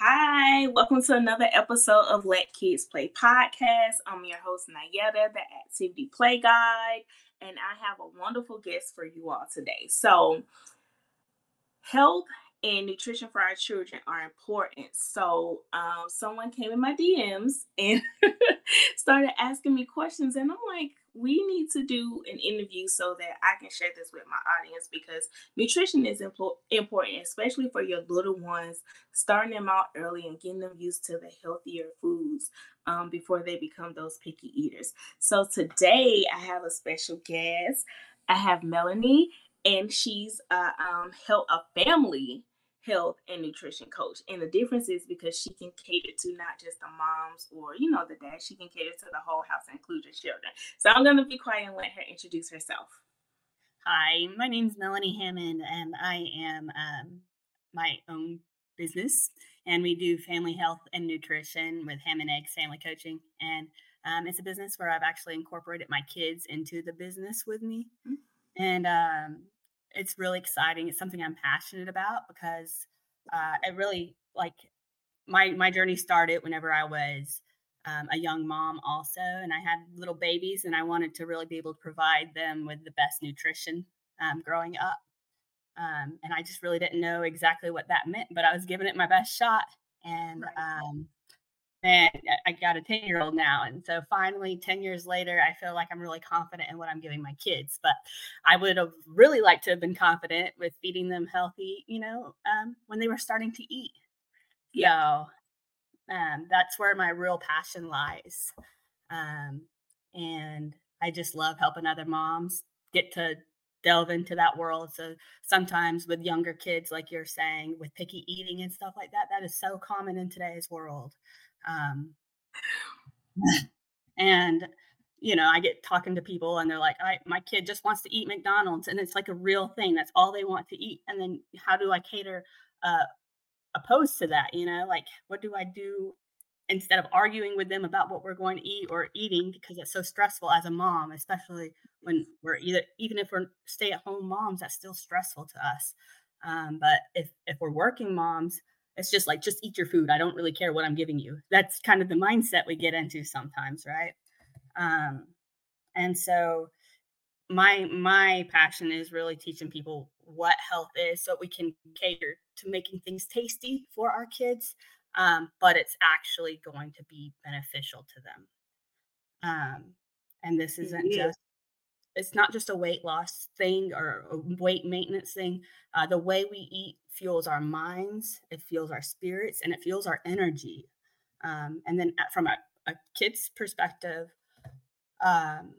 Hi, welcome to another episode of Let Kids Play podcast. I'm your host, Nyetta, the Activity Play Guide, and I have a wonderful guest for you all today. So, health and nutrition for our children are important. So, um, someone came in my DMs and started asking me questions, and I'm like, we need to do an interview so that I can share this with my audience because nutrition is impo- important, especially for your little ones, starting them out early and getting them used to the healthier foods um, before they become those picky eaters. So today I have a special guest. I have Melanie, and she's a um, a family health and nutrition coach. And the difference is because she can cater to not just the moms or, you know, the dad, she can cater to the whole house, and include your children. So I'm going to be quiet and let her introduce herself. Hi, my name is Melanie Hammond, and I am um, my own business. And we do family health and nutrition with Hammond Eggs Family Coaching. And um, it's a business where I've actually incorporated my kids into the business with me. Mm-hmm. And um, it's really exciting. It's something I'm passionate about because uh, it really like my my journey started whenever I was um, a young mom also, and I had little babies, and I wanted to really be able to provide them with the best nutrition um, growing up. Um, and I just really didn't know exactly what that meant, but I was giving it my best shot, and um, and I got a 10 year old now. And so finally, 10 years later, I feel like I'm really confident in what I'm giving my kids. But I would have really liked to have been confident with feeding them healthy, you know, um, when they were starting to eat. Yeah. So um, that's where my real passion lies. Um, and I just love helping other moms get to delve into that world. So sometimes with younger kids, like you're saying, with picky eating and stuff like that, that is so common in today's world. Um, and you know, I get talking to people and they're like, I, my kid just wants to eat McDonald's and it's like a real thing. That's all they want to eat. And then how do I cater uh, opposed to that? You know, like what do I do instead of arguing with them about what we're going to eat or eating because it's so stressful as a mom, especially when we're either, even if we're stay at home moms, that's still stressful to us. Um, but if, if we're working moms, it's just like just eat your food i don't really care what i'm giving you that's kind of the mindset we get into sometimes right um and so my my passion is really teaching people what health is so we can cater to making things tasty for our kids um, but it's actually going to be beneficial to them um, and this isn't yeah. just it's not just a weight loss thing or a weight maintenance thing. Uh, the way we eat fuels our minds, it fuels our spirits, and it fuels our energy. Um, and then from a, a kid's perspective, um,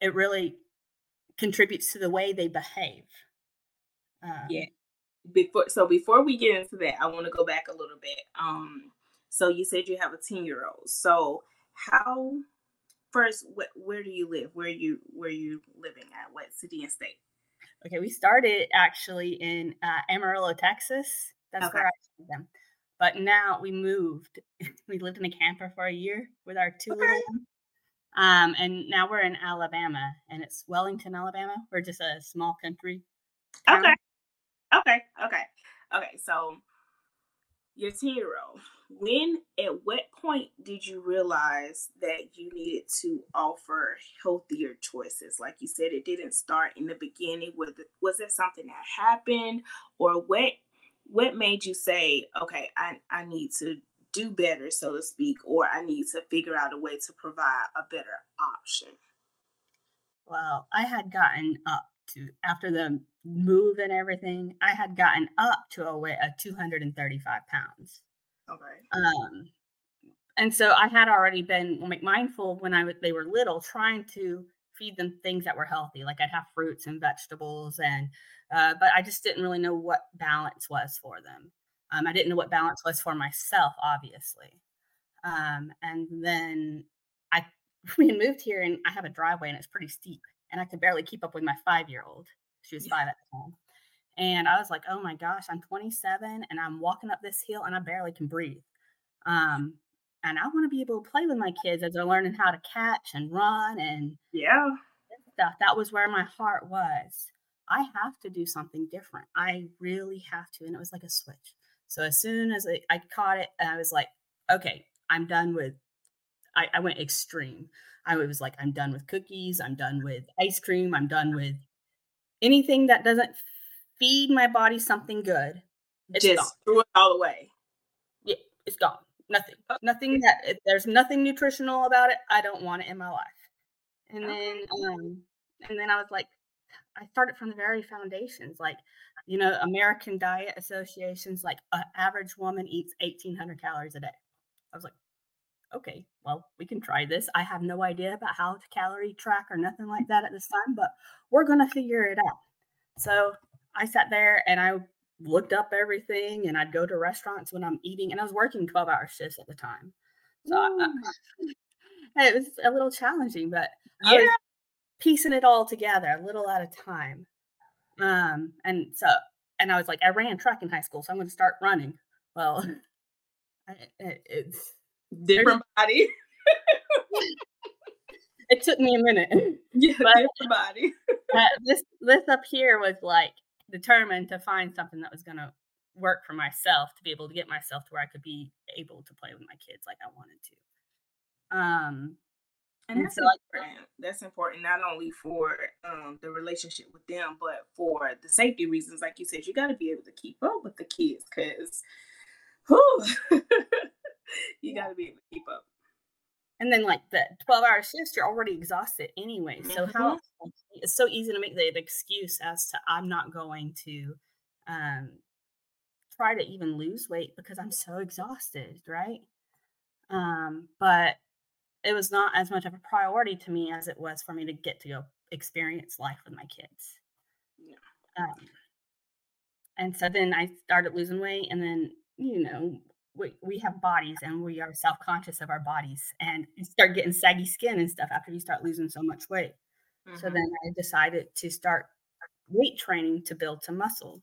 it really contributes to the way they behave. Um, yeah. Before so before we get into that, I want to go back a little bit. Um, so you said you have a ten year old. So how first, wh- where do you live? Where you where you living at? What city and state? Okay, we started actually in uh, Amarillo, Texas. That's okay. where I started them. But now we moved. we lived in a camper for a year with our two okay. little ones. Um, and now we're in Alabama, and it's Wellington, Alabama. We're just a small country. Town. Okay. Okay. Okay. Okay. So your 10 year old, when at what point did you realize that you needed to offer healthier choices? Like you said it didn't start in the beginning was was it something that happened? Or what what made you say okay i i need to do better so to speak or i need to figure out a way to provide a better option well i had gotten up to after the move and everything i had gotten up to a weight of 235 pounds Okay. Um, and so I had already been mindful when I was they were little, trying to feed them things that were healthy. Like I'd have fruits and vegetables, and uh, but I just didn't really know what balance was for them. Um, I didn't know what balance was for myself, obviously. Um, and then I we moved here, and I have a driveway, and it's pretty steep, and I could barely keep up with my five year old. She was five at the time. And I was like, oh my gosh, I'm 27 and I'm walking up this hill and I barely can breathe. Um, and I want to be able to play with my kids as they're learning how to catch and run and yeah, stuff. That was where my heart was. I have to do something different. I really have to. And it was like a switch. So as soon as I, I caught it, I was like, okay, I'm done with. I, I went extreme. I was like, I'm done with cookies. I'm done with ice cream. I'm done with anything that doesn't feed my body something good. It's Just gone. threw it all away. Yeah, it's gone. Nothing. Nothing that there's nothing nutritional about it. I don't want it in my life. And then um and then I was like, I started from the very foundations, like you know, American Diet Association's like an average woman eats 1,800 calories a day. I was like, okay, well, we can try this. I have no idea about how to calorie track or nothing like that at this time, but we're going to figure it out. So I sat there and I looked up everything and I'd go to restaurants when I'm eating and I was working 12 hour shifts at the time. So I, I, it was a little challenging, but yeah. piecing it all together a little at a time. Um, and so, and I was like, I ran track in high school, so I'm going to start running. Well, it, it's different body. it took me a minute. Yeah, but, different body. uh, this this up here was like determined to find something that was going to work for myself to be able to get myself to where I could be able to play with my kids like I wanted to. Um, and, and that's so important. That's important not only for um, the relationship with them, but for the safety reasons. Like you said, you got to be able to keep up with the kids because, who, you got to be able to keep up. And then, like the twelve-hour shifts, you're already exhausted anyway. So mm-hmm. how it's so easy to make the, the excuse as to I'm not going to um, try to even lose weight because I'm so exhausted, right? Um, but it was not as much of a priority to me as it was for me to get to go experience life with my kids. Yeah. Um, and so then I started losing weight, and then you know we, we have bodies and we are self-conscious of our bodies and you start getting saggy skin and stuff after you start losing so much weight. Mm-hmm. so then i decided to start weight training to build some muscle.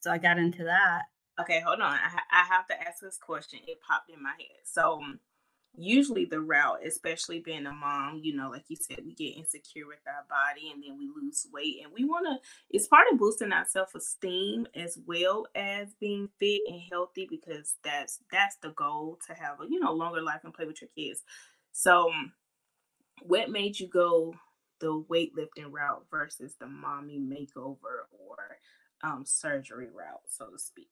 So i got into that. Okay hold on i, I have to ask this question it popped in my head. So usually the route, especially being a mom, you know, like you said, we get insecure with our body and then we lose weight. And we want to, it's part of boosting our self esteem as well as being fit and healthy because that's, that's the goal to have a, you know, longer life and play with your kids. So, what made you go the weightlifting route versus the mommy makeover or um, surgery route, so to speak?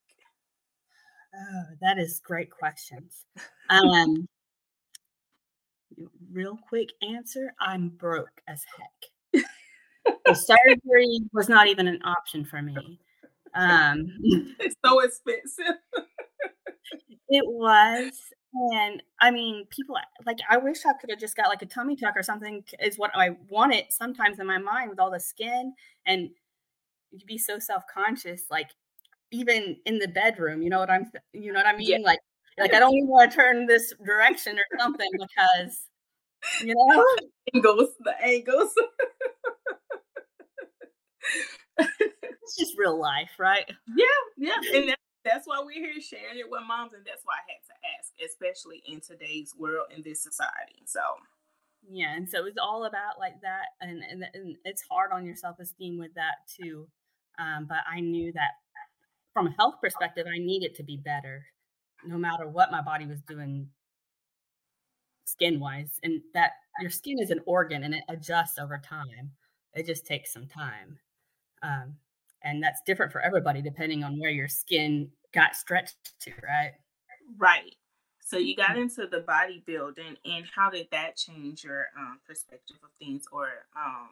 Oh, that is great questions. Um, real quick answer I'm broke as heck. the surgery was not even an option for me. Um, it's so expensive. it was. And I mean, people like, I wish I could have just got like a tummy tuck or something, is what I wanted sometimes in my mind with all the skin. And you'd be so self conscious, like, even in the bedroom, you know what I'm, you know what I mean? Yeah. Like, like I don't even want to turn this direction or something because you know angles, the angles. it's just real life, right? Yeah, yeah, and that's why we're here sharing it with moms, and that's why I had to ask, especially in today's world in this society. So. Yeah, and so it's all about like that, and and, and it's hard on your self esteem with that too. Um, but I knew that from a health perspective, I needed to be better no matter what my body was doing skin wise and that your skin is an organ and it adjusts over time. It just takes some time um, and that's different for everybody depending on where your skin got stretched to right? Right. So you got into the bodybuilding and how did that change your um, perspective of things or um,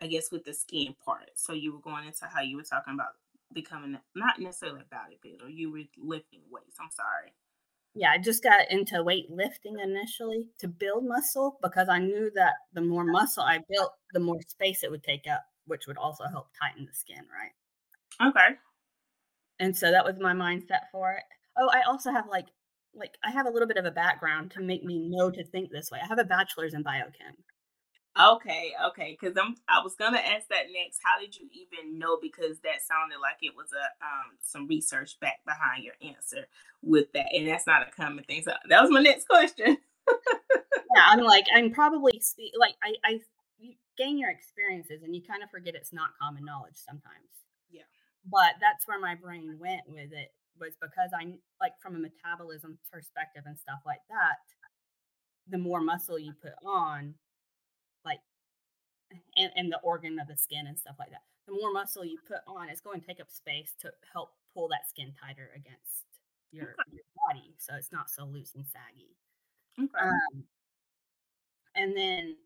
i guess with the skin part? So you were going into how you were talking about becoming not necessarily a bodybuilder. You were lifting weights. I'm sorry. Yeah, I just got into weightlifting initially to build muscle because I knew that the more muscle I built, the more space it would take up, which would also help tighten the skin, right? Okay. And so that was my mindset for it. Oh, I also have like like I have a little bit of a background to make me know to think this way. I have a bachelor's in biochem. Okay, okay. Because I'm, I was gonna ask that next. How did you even know? Because that sounded like it was a um some research back behind your answer with that, and that's not a common thing. So that was my next question. yeah, I'm like I'm probably spe- like I I gain your experiences, and you kind of forget it's not common knowledge sometimes. Yeah, but that's where my brain went with it. was because I like from a metabolism perspective and stuff like that, the more muscle you put on, and, and the organ of the skin and stuff like that, the more muscle you put on, it's going to take up space to help pull that skin tighter against your, okay. your body, so it's not so loose and saggy. Okay. Um, and then,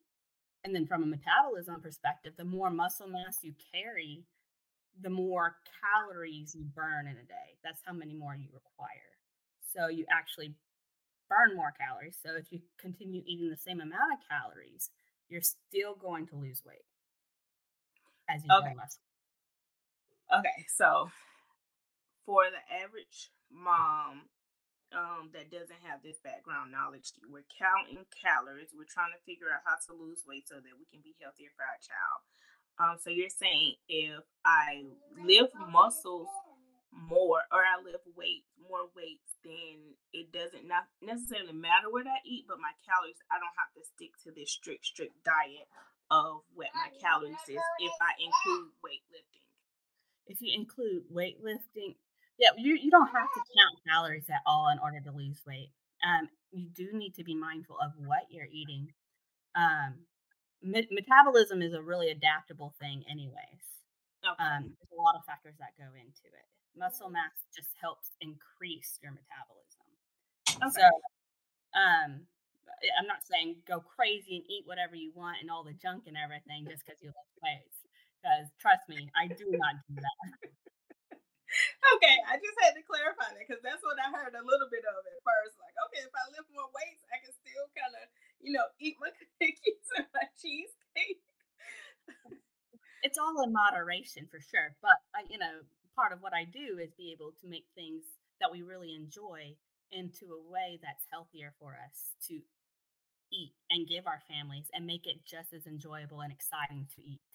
and then from a metabolism perspective, the more muscle mass you carry, the more calories you burn in a day. That's how many more you require. So you actually burn more calories. So if you continue eating the same amount of calories, you're still going to lose weight as you okay. muscle. Okay, so for the average mom um, that doesn't have this background knowledge, we're counting calories. We're trying to figure out how to lose weight so that we can be healthier for our child. Um, so you're saying if I lift muscles more or I lift weight more weights, then it doesn't not necessarily matter what I eat, but my calories I don't have to stick to this strict strict diet of what my calories is if I include weightlifting. If you include weightlifting, yeah, you, you don't have to count calories at all in order to lose weight. Um, you do need to be mindful of what you're eating. Um, me- metabolism is a really adaptable thing, anyways. Okay. Um, there's a lot of factors that go into it. Muscle mass just helps increase your metabolism. Okay. So, um, I'm not saying go crazy and eat whatever you want and all the junk and everything just because you lift weights. Because trust me, I do not do that. okay, I just had to clarify that because that's what I heard a little bit of at first. Like, okay, if I lift more weights, I can still kind of, you know, eat my cookies and my cheesecake. It's all in moderation for sure, but I, you know, part of what I do is be able to make things that we really enjoy into a way that's healthier for us to eat and give our families and make it just as enjoyable and exciting to eat.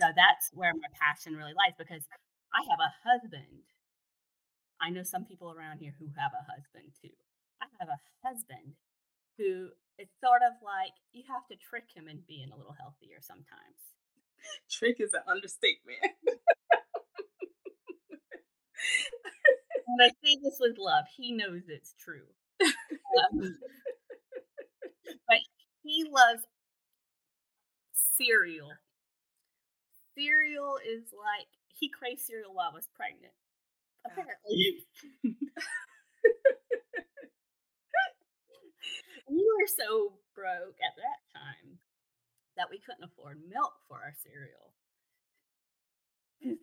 So that's where my passion really lies because I have a husband. I know some people around here who have a husband too. I have a husband who it's sort of like you have to trick him into being a little healthier sometimes. Trick is an understatement. and I say this with love. He knows it's true. Um, but he loves cereal. Cereal is like he craved cereal while I was pregnant. Apparently. we were so broke at that time that we couldn't afford milk for our cereal.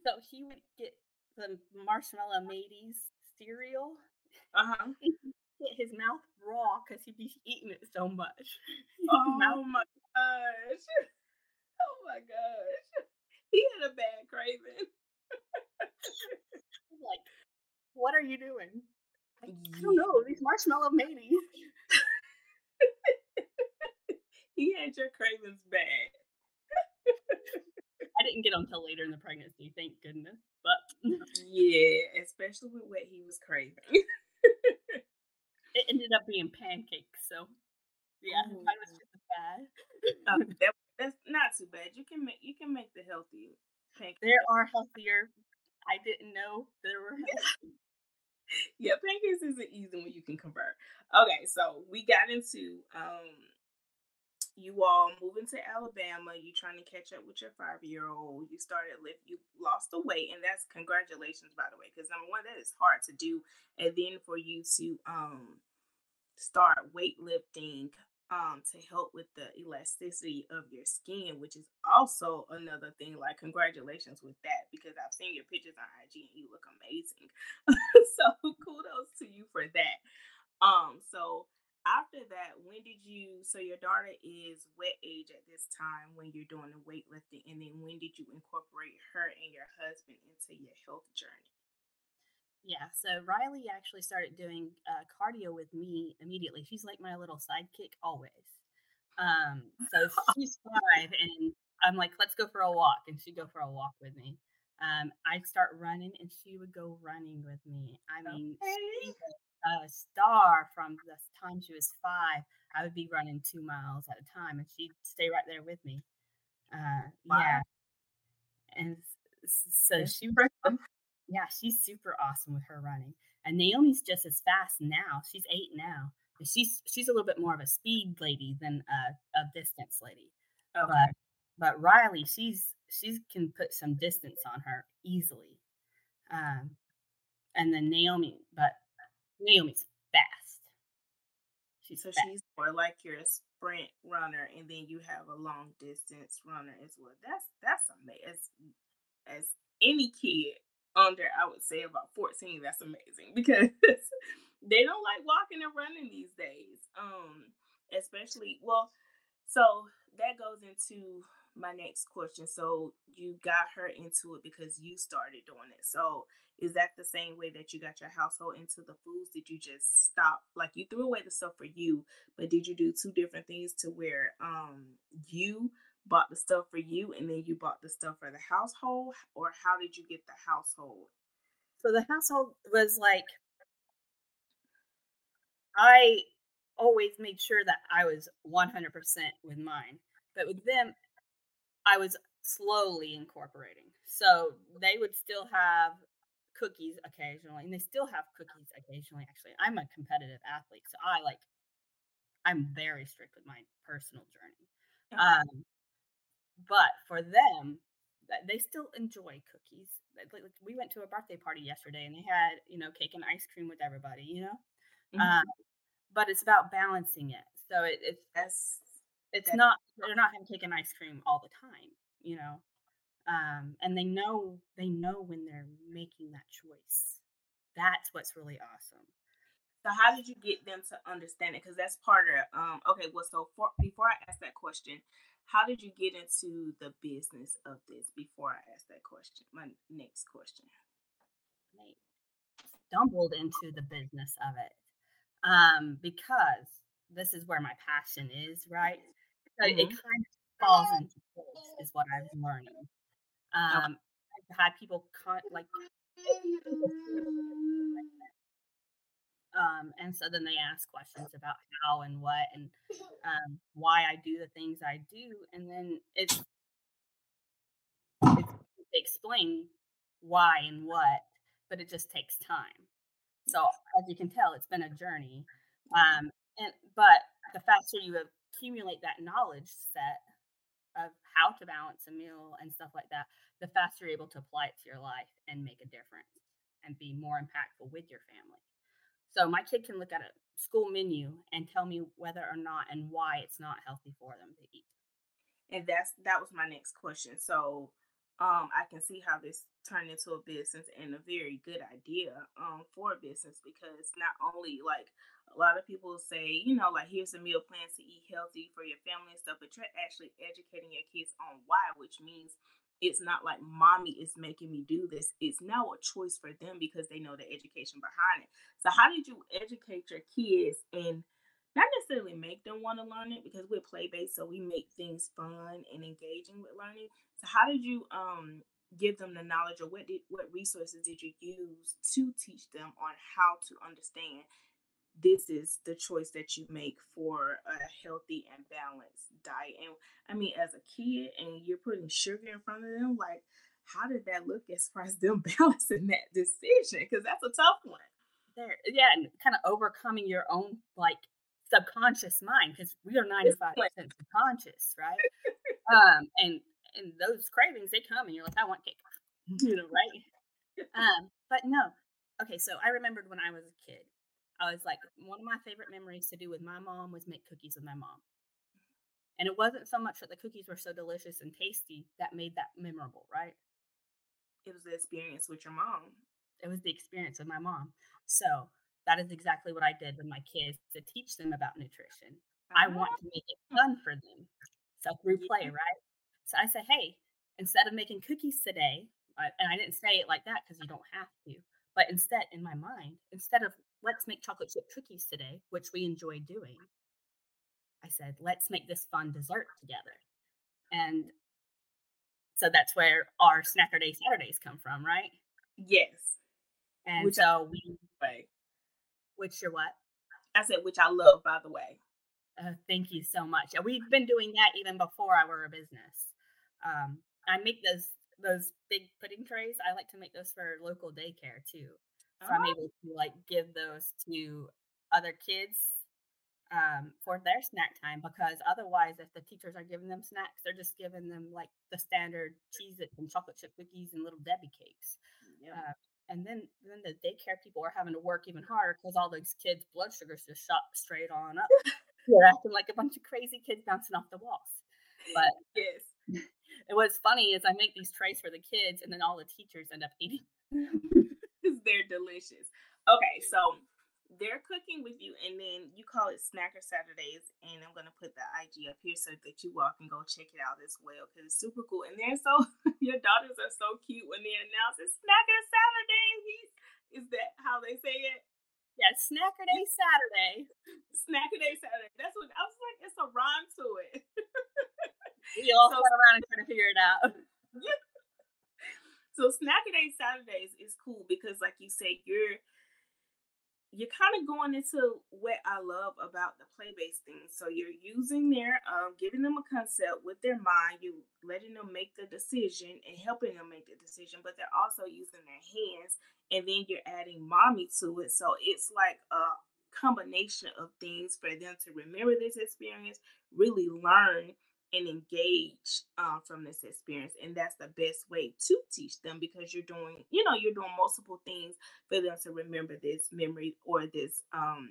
So he would get the marshmallow mateys cereal. Uh-huh. Get his mouth raw because he'd be eating it so much. Oh my gosh. Oh my gosh. He had a bad craving like, what are you doing? I, I don't know. These marshmallow mateys. He had your cravings bad. I didn't get them until later in the pregnancy, thank goodness. But yeah, especially with what he was craving. it ended up being pancakes, so yeah, Ooh. mine was just bad. uh, that, that's not too bad. You can make you can make the healthy pancakes. There are healthier I didn't know there were. yeah, pancakes is an easy one you can convert. Okay, so we got into um you all moving to Alabama, you trying to catch up with your five year old, you started lift, you lost the weight, and that's congratulations by the way, because number one, that is hard to do, and then for you to um start weightlifting um, to help with the elasticity of your skin, which is also another thing. Like, congratulations with that because I've seen your pictures on IG and you look amazing. so, kudos to you for that. Um, so after that, when did you? So your daughter is what age at this time when you're doing the weightlifting, and then when did you incorporate her and your husband into your health journey? Yeah, so Riley actually started doing uh, cardio with me immediately. She's like my little sidekick always. Um, so she's five, and I'm like, let's go for a walk, and she'd go for a walk with me. Um, I'd start running, and she would go running with me. I mean, okay. A star from the time she was five. I would be running two miles at a time, and she'd stay right there with me. Uh, wow. Yeah, and so she Yeah, she's super awesome with her running. And Naomi's just as fast now. She's eight now. She's she's a little bit more of a speed lady than a, a distance lady. Okay. But but Riley, she's she can put some distance on her easily. Um, and then Naomi, but Naomi's fast. She's so fast. she's more like your sprint runner, and then you have a long distance runner as well. That's that's amazing. As, as any kid under, I would say about fourteen, that's amazing because they don't like walking and running these days. Um, especially well, so that goes into my next question. So you got her into it because you started doing it. So is that the same way that you got your household into the foods? Did you just stop like you threw away the stuff for you, but did you do two different things to where um you bought the stuff for you and then you bought the stuff for the household or how did you get the household? So the household was like I always made sure that I was 100% with mine. But with them, I was slowly incorporating. So they would still have cookies occasionally, and they still have cookies occasionally. Actually, I'm a competitive athlete, so I like I'm very strict with my personal journey. Um, but for them, they still enjoy cookies. We went to a birthday party yesterday, and they had you know cake and ice cream with everybody. You know, mm-hmm. um, but it's about balancing it. So it, it's that's it's not they're not having cake and ice cream all the time, you know. Um, and they know they know when they're making that choice. That's what's really awesome. So how did you get them to understand it? Because that's part of um okay, well so for, before I ask that question, how did you get into the business of this before I ask that question? My next question. I stumbled into the business of it. Um, because this is where my passion is, right? So mm-hmm. it kind of falls into place, is what I'm learning. Um, I've had people con- like, um, and so then they ask questions about how and what and um, why I do the things I do, and then it's, it's explain why and what, but it just takes time. So as you can tell, it's been a journey. Um, and but the faster you accumulate that knowledge set of how to balance a meal and stuff like that, the faster you're able to apply it to your life and make a difference and be more impactful with your family. So my kid can look at a school menu and tell me whether or not and why it's not healthy for them to eat. And that's that was my next question. So um I can see how this turned into a business and a very good idea um for a business because not only like a lot of people say, you know, like here's a meal plan to eat healthy for your family and stuff, but you're actually educating your kids on why, which means it's not like mommy is making me do this. It's now a choice for them because they know the education behind it. So how did you educate your kids and not necessarily make them want to learn it because we're play based, so we make things fun and engaging with learning. So how did you um give them the knowledge or what did what resources did you use to teach them on how to understand this is the choice that you make for a healthy and balanced diet. And I mean, as a kid, and you're putting sugar in front of them, like, how did that look as far as them balancing that decision? Because that's a tough one. There, yeah, and kind of overcoming your own like subconscious mind because we are ninety five percent subconscious, right? um, and and those cravings they come, and you're like, I want cake, you know, right? um, but no, okay. So I remembered when I was a kid, I was like, one of my favorite memories to do with my mom was make cookies with my mom. And it wasn't so much that the cookies were so delicious and tasty that made that memorable, right? It was the experience with your mom. It was the experience with my mom. So that is exactly what I did with my kids to teach them about nutrition. Uh-huh. I want to make it fun for them. So through play, right? So I said, hey, instead of making cookies today, and I didn't say it like that because you don't have to, but instead, in my mind, instead of let's make chocolate chip cookies today, which we enjoy doing, I said, let's make this fun dessert together. And so that's where our Snacker Day Saturdays come from, right? Yes. And which so we. Way. Which you're what? I said, which I love, by the way. Uh, thank you so much. We've been doing that even before I were a business. Um, I make those those big pudding trays, I like to make those for local daycare too. So oh. I'm able to like give those to other kids um, for their snack time because otherwise, if the teachers are giving them snacks, they're just giving them like the standard cheese and chocolate chip cookies and little Debbie cakes. Yeah. Uh, and then then the daycare people are having to work even harder because all those kids' blood sugars just shot straight on up. They're acting like a bunch of crazy kids bouncing off the walls. But yes, and what's funny is I make these trays for the kids, and then all the teachers end up eating. Delicious. Okay, so they're cooking with you, and then you call it Snacker Saturdays, and I'm gonna put the IG up here so that you all can go check it out as well because it's super cool. And they're so your daughters are so cute when they announce it Snacker Saturday. Is that how they say it? Yeah, Snacker Day Saturday. Snacker Day Saturday. That's what I was like. It's a rhyme to it. we all so, sat around and try to figure it out. Yeah. So Snacker Day Saturdays is cool because, like you say, you're you're kind of going into what I love about the play based thing. So you're using their, um, giving them a concept with their mind, you letting them make the decision and helping them make the decision, but they're also using their hands, and then you're adding mommy to it. So it's like a combination of things for them to remember this experience, really learn and engage uh, from this experience and that's the best way to teach them because you're doing you know you're doing multiple things for them to remember this memory or this um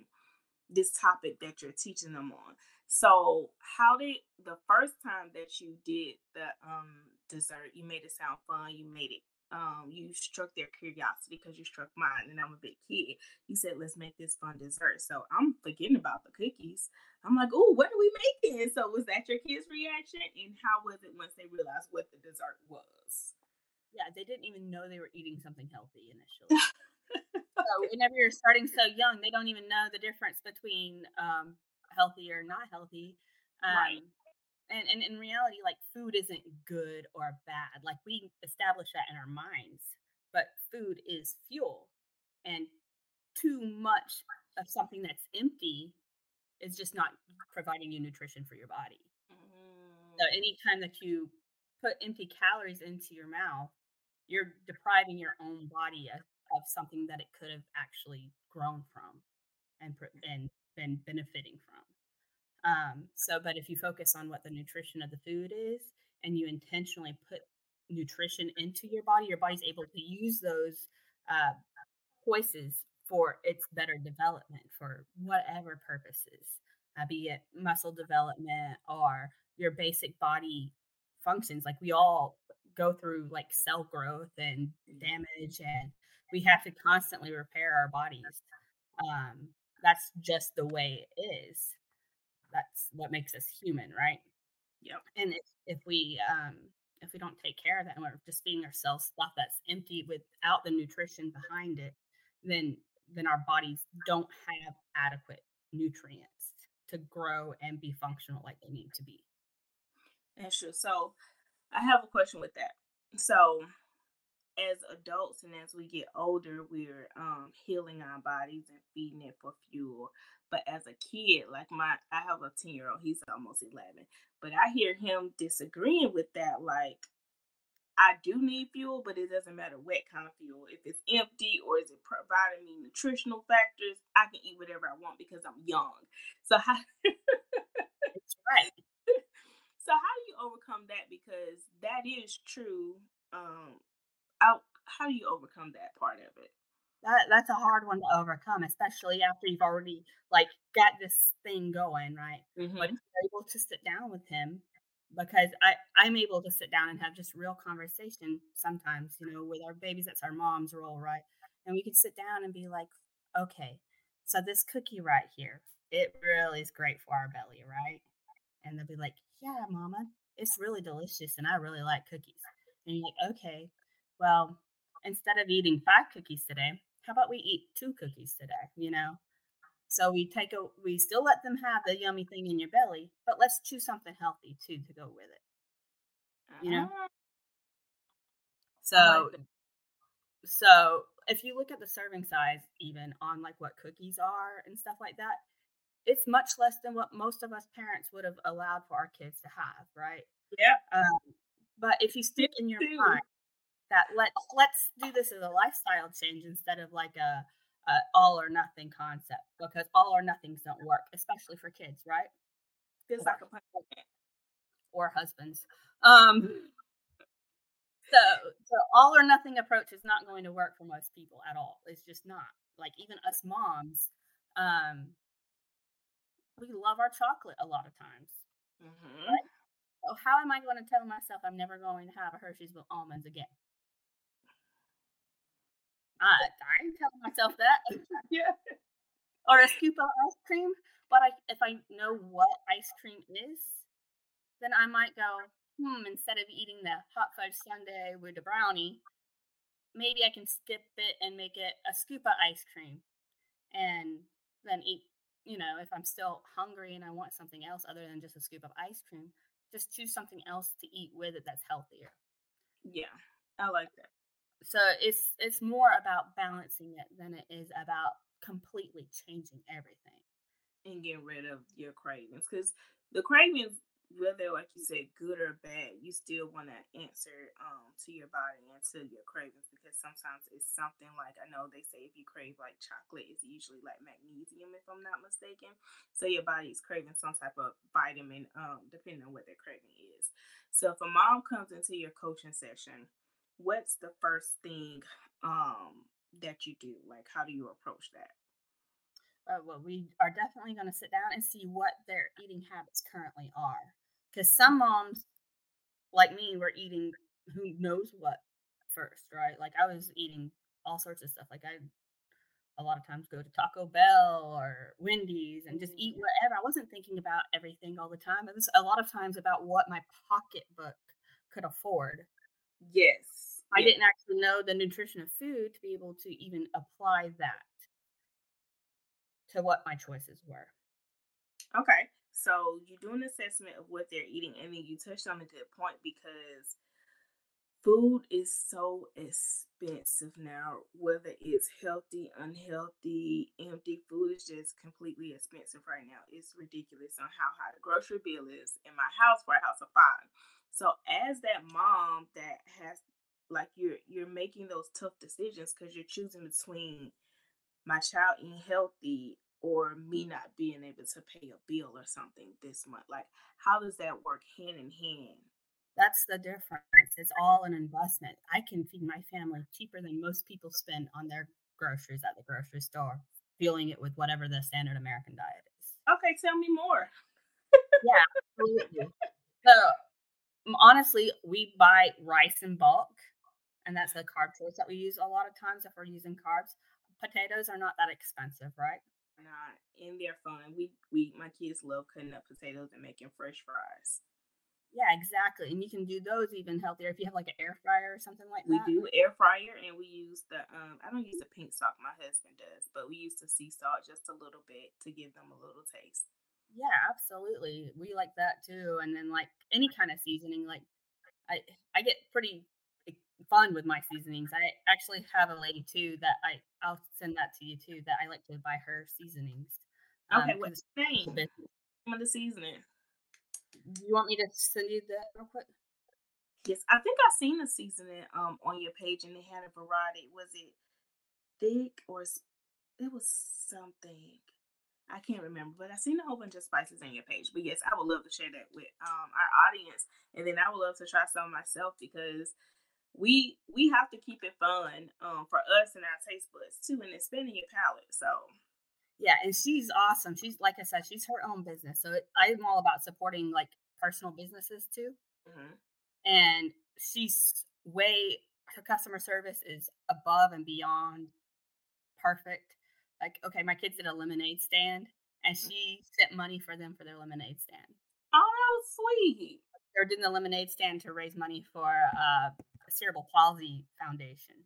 this topic that you're teaching them on. So how did the first time that you did the um dessert you made it sound fun you made it um, you struck their curiosity because you struck mine, and I'm a big kid. You said, "Let's make this fun dessert." So I'm forgetting about the cookies. I'm like, "Oh, what are we making?" So was that your kids' reaction, and how was it once they realized what the dessert was? Yeah, they didn't even know they were eating something healthy initially. so whenever you're starting so young, they don't even know the difference between um, healthy or not healthy. Um, right and, and in reality like food isn't good or bad like we establish that in our minds but food is fuel and too much of something that's empty is just not providing you nutrition for your body. Mm. so anytime that you put empty calories into your mouth you're depriving your own body of, of something that it could have actually grown from and and been benefiting from um, so, but if you focus on what the nutrition of the food is and you intentionally put nutrition into your body, your body's able to use those uh, choices for its better development for whatever purposes, uh, be it muscle development or your basic body functions. Like we all go through like cell growth and damage, and we have to constantly repair our bodies. Um, that's just the way it is that's what makes us human, right? Yep. And if if we um if we don't take care of that and we're just feeding ourselves stuff that's empty without the nutrition behind it, then then our bodies don't have adequate nutrients to grow and be functional like they need to be. That's true. So I have a question with that. So as adults and as we get older, we're um, healing our bodies and feeding it for fuel. But as a kid, like my, I have a 10 year old, he's almost 11, but I hear him disagreeing with that. Like, I do need fuel, but it doesn't matter what kind of fuel. If it's empty or is it providing me nutritional factors, I can eat whatever I want because I'm young. So how? That's right. So how do you overcome that? Because that is true. Um, how how do you overcome that part of it? that that's a hard one to overcome, especially after you've already like got this thing going, right? Mm-hmm. But you're able to sit down with him because I I'm able to sit down and have just real conversation sometimes, you know, with our babies. That's our mom's role, right? And we can sit down and be like, okay, so this cookie right here, it really is great for our belly, right? And they'll be like, yeah, mama, it's really delicious, and I really like cookies. And you're like, okay, well, instead of eating five cookies today, how about we eat two cookies today? You know? So we take a we still let them have the yummy thing in your belly, but let's choose something healthy too to go with it. You know? Uh-huh. So so if you look at the serving size even on like what cookies are and stuff like that, it's much less than what most of us parents would have allowed for our kids to have, right? Yeah. Um, but if you stick in your mind, that let let's do this as a lifestyle change instead of like a, a all or nothing concept because all or nothings don't work, especially for kids, right? Feels like a punishment. Or husbands. Um, so, so all or nothing approach is not going to work for most people at all. It's just not. Like even us moms, um, we love our chocolate a lot of times. Mm-hmm. Right? So how am I going to tell myself I'm never going to have a Hershey's with almonds again? I, I ain't telling myself that. yeah. Or a scoop of ice cream. But I, if I know what ice cream is, then I might go, hmm, instead of eating the hot fudge sundae with the brownie, maybe I can skip it and make it a scoop of ice cream and then eat, you know, if I'm still hungry and I want something else other than just a scoop of ice cream, just choose something else to eat with it that's healthier. Yeah, I like that. So it's it's more about balancing it than it is about completely changing everything. And getting rid of your cravings because the cravings whether like you said good or bad you still want to answer um to your body and to your cravings because sometimes it's something like i know they say if you crave like chocolate it's usually like magnesium if i'm not mistaken. So your body is craving some type of vitamin um depending on what their craving is. So if a mom comes into your coaching session what's the first thing um that you do like how do you approach that uh, well, we are definitely going to sit down and see what their eating habits currently are. Because some moms, like me, were eating who knows what first, right? Like I was eating all sorts of stuff. Like I, a lot of times, go to Taco Bell or Wendy's and just eat mm-hmm. whatever. I wasn't thinking about everything all the time. It was a lot of times about what my pocketbook could afford. Yes. I didn't actually know the nutrition of food to be able to even apply that to what my choices were. Okay. So you do an assessment of what they're eating, and then you touched on a good point because food is so expensive now. Whether it's healthy, unhealthy, empty, food is just completely expensive right now. It's ridiculous on how high the grocery bill is in my house for a house of five. So as that mom that has like you're you're making those tough decisions because you're choosing between my child eating healthy or me not being able to pay a bill or something this month. Like, how does that work hand in hand? That's the difference. It's all an investment. I can feed my family cheaper than most people spend on their groceries at the grocery store, fueling it with whatever the standard American diet is. Okay, tell me more. yeah, absolutely. So, honestly, we buy rice in bulk, and that's the carb choice that we use a lot of times if we're using carbs. Potatoes are not that expensive, right? not and they're fun. We we my kids love cutting up potatoes and making fresh fries. Yeah, exactly. And you can do those even healthier if you have like an air fryer or something like we that. We do air fryer and we use the um I don't use the pink salt, my husband does, but we use the sea salt just a little bit to give them a little taste. Yeah, absolutely. We like that too. And then like any kind of seasoning, like I I get pretty fun with my seasonings. I actually have a lady too that I I'll send that to you too that I like to buy her seasonings. Okay, um, what's the name? Some of the seasoning. You want me to send you that real quick? Yes, I think I've seen the seasoning um on your page and it had a variety. Was it thick or it was something? I can't remember, but I've seen a whole bunch of spices on your page. But yes, I would love to share that with um our audience, and then I would love to try some myself because we we have to keep it fun um for us and our taste buds too, and expanding your palate. So yeah, and she's awesome. She's like I said, she's her own business. So it, I'm all about supporting like personal businesses too. Mm-hmm. And she's way her customer service is above and beyond perfect. Like, okay, my kids did a lemonade stand, and mm. she sent money for them for their lemonade stand. Oh, that was sweet! They're doing the lemonade stand to raise money for uh, Cerebral Palsy Foundation.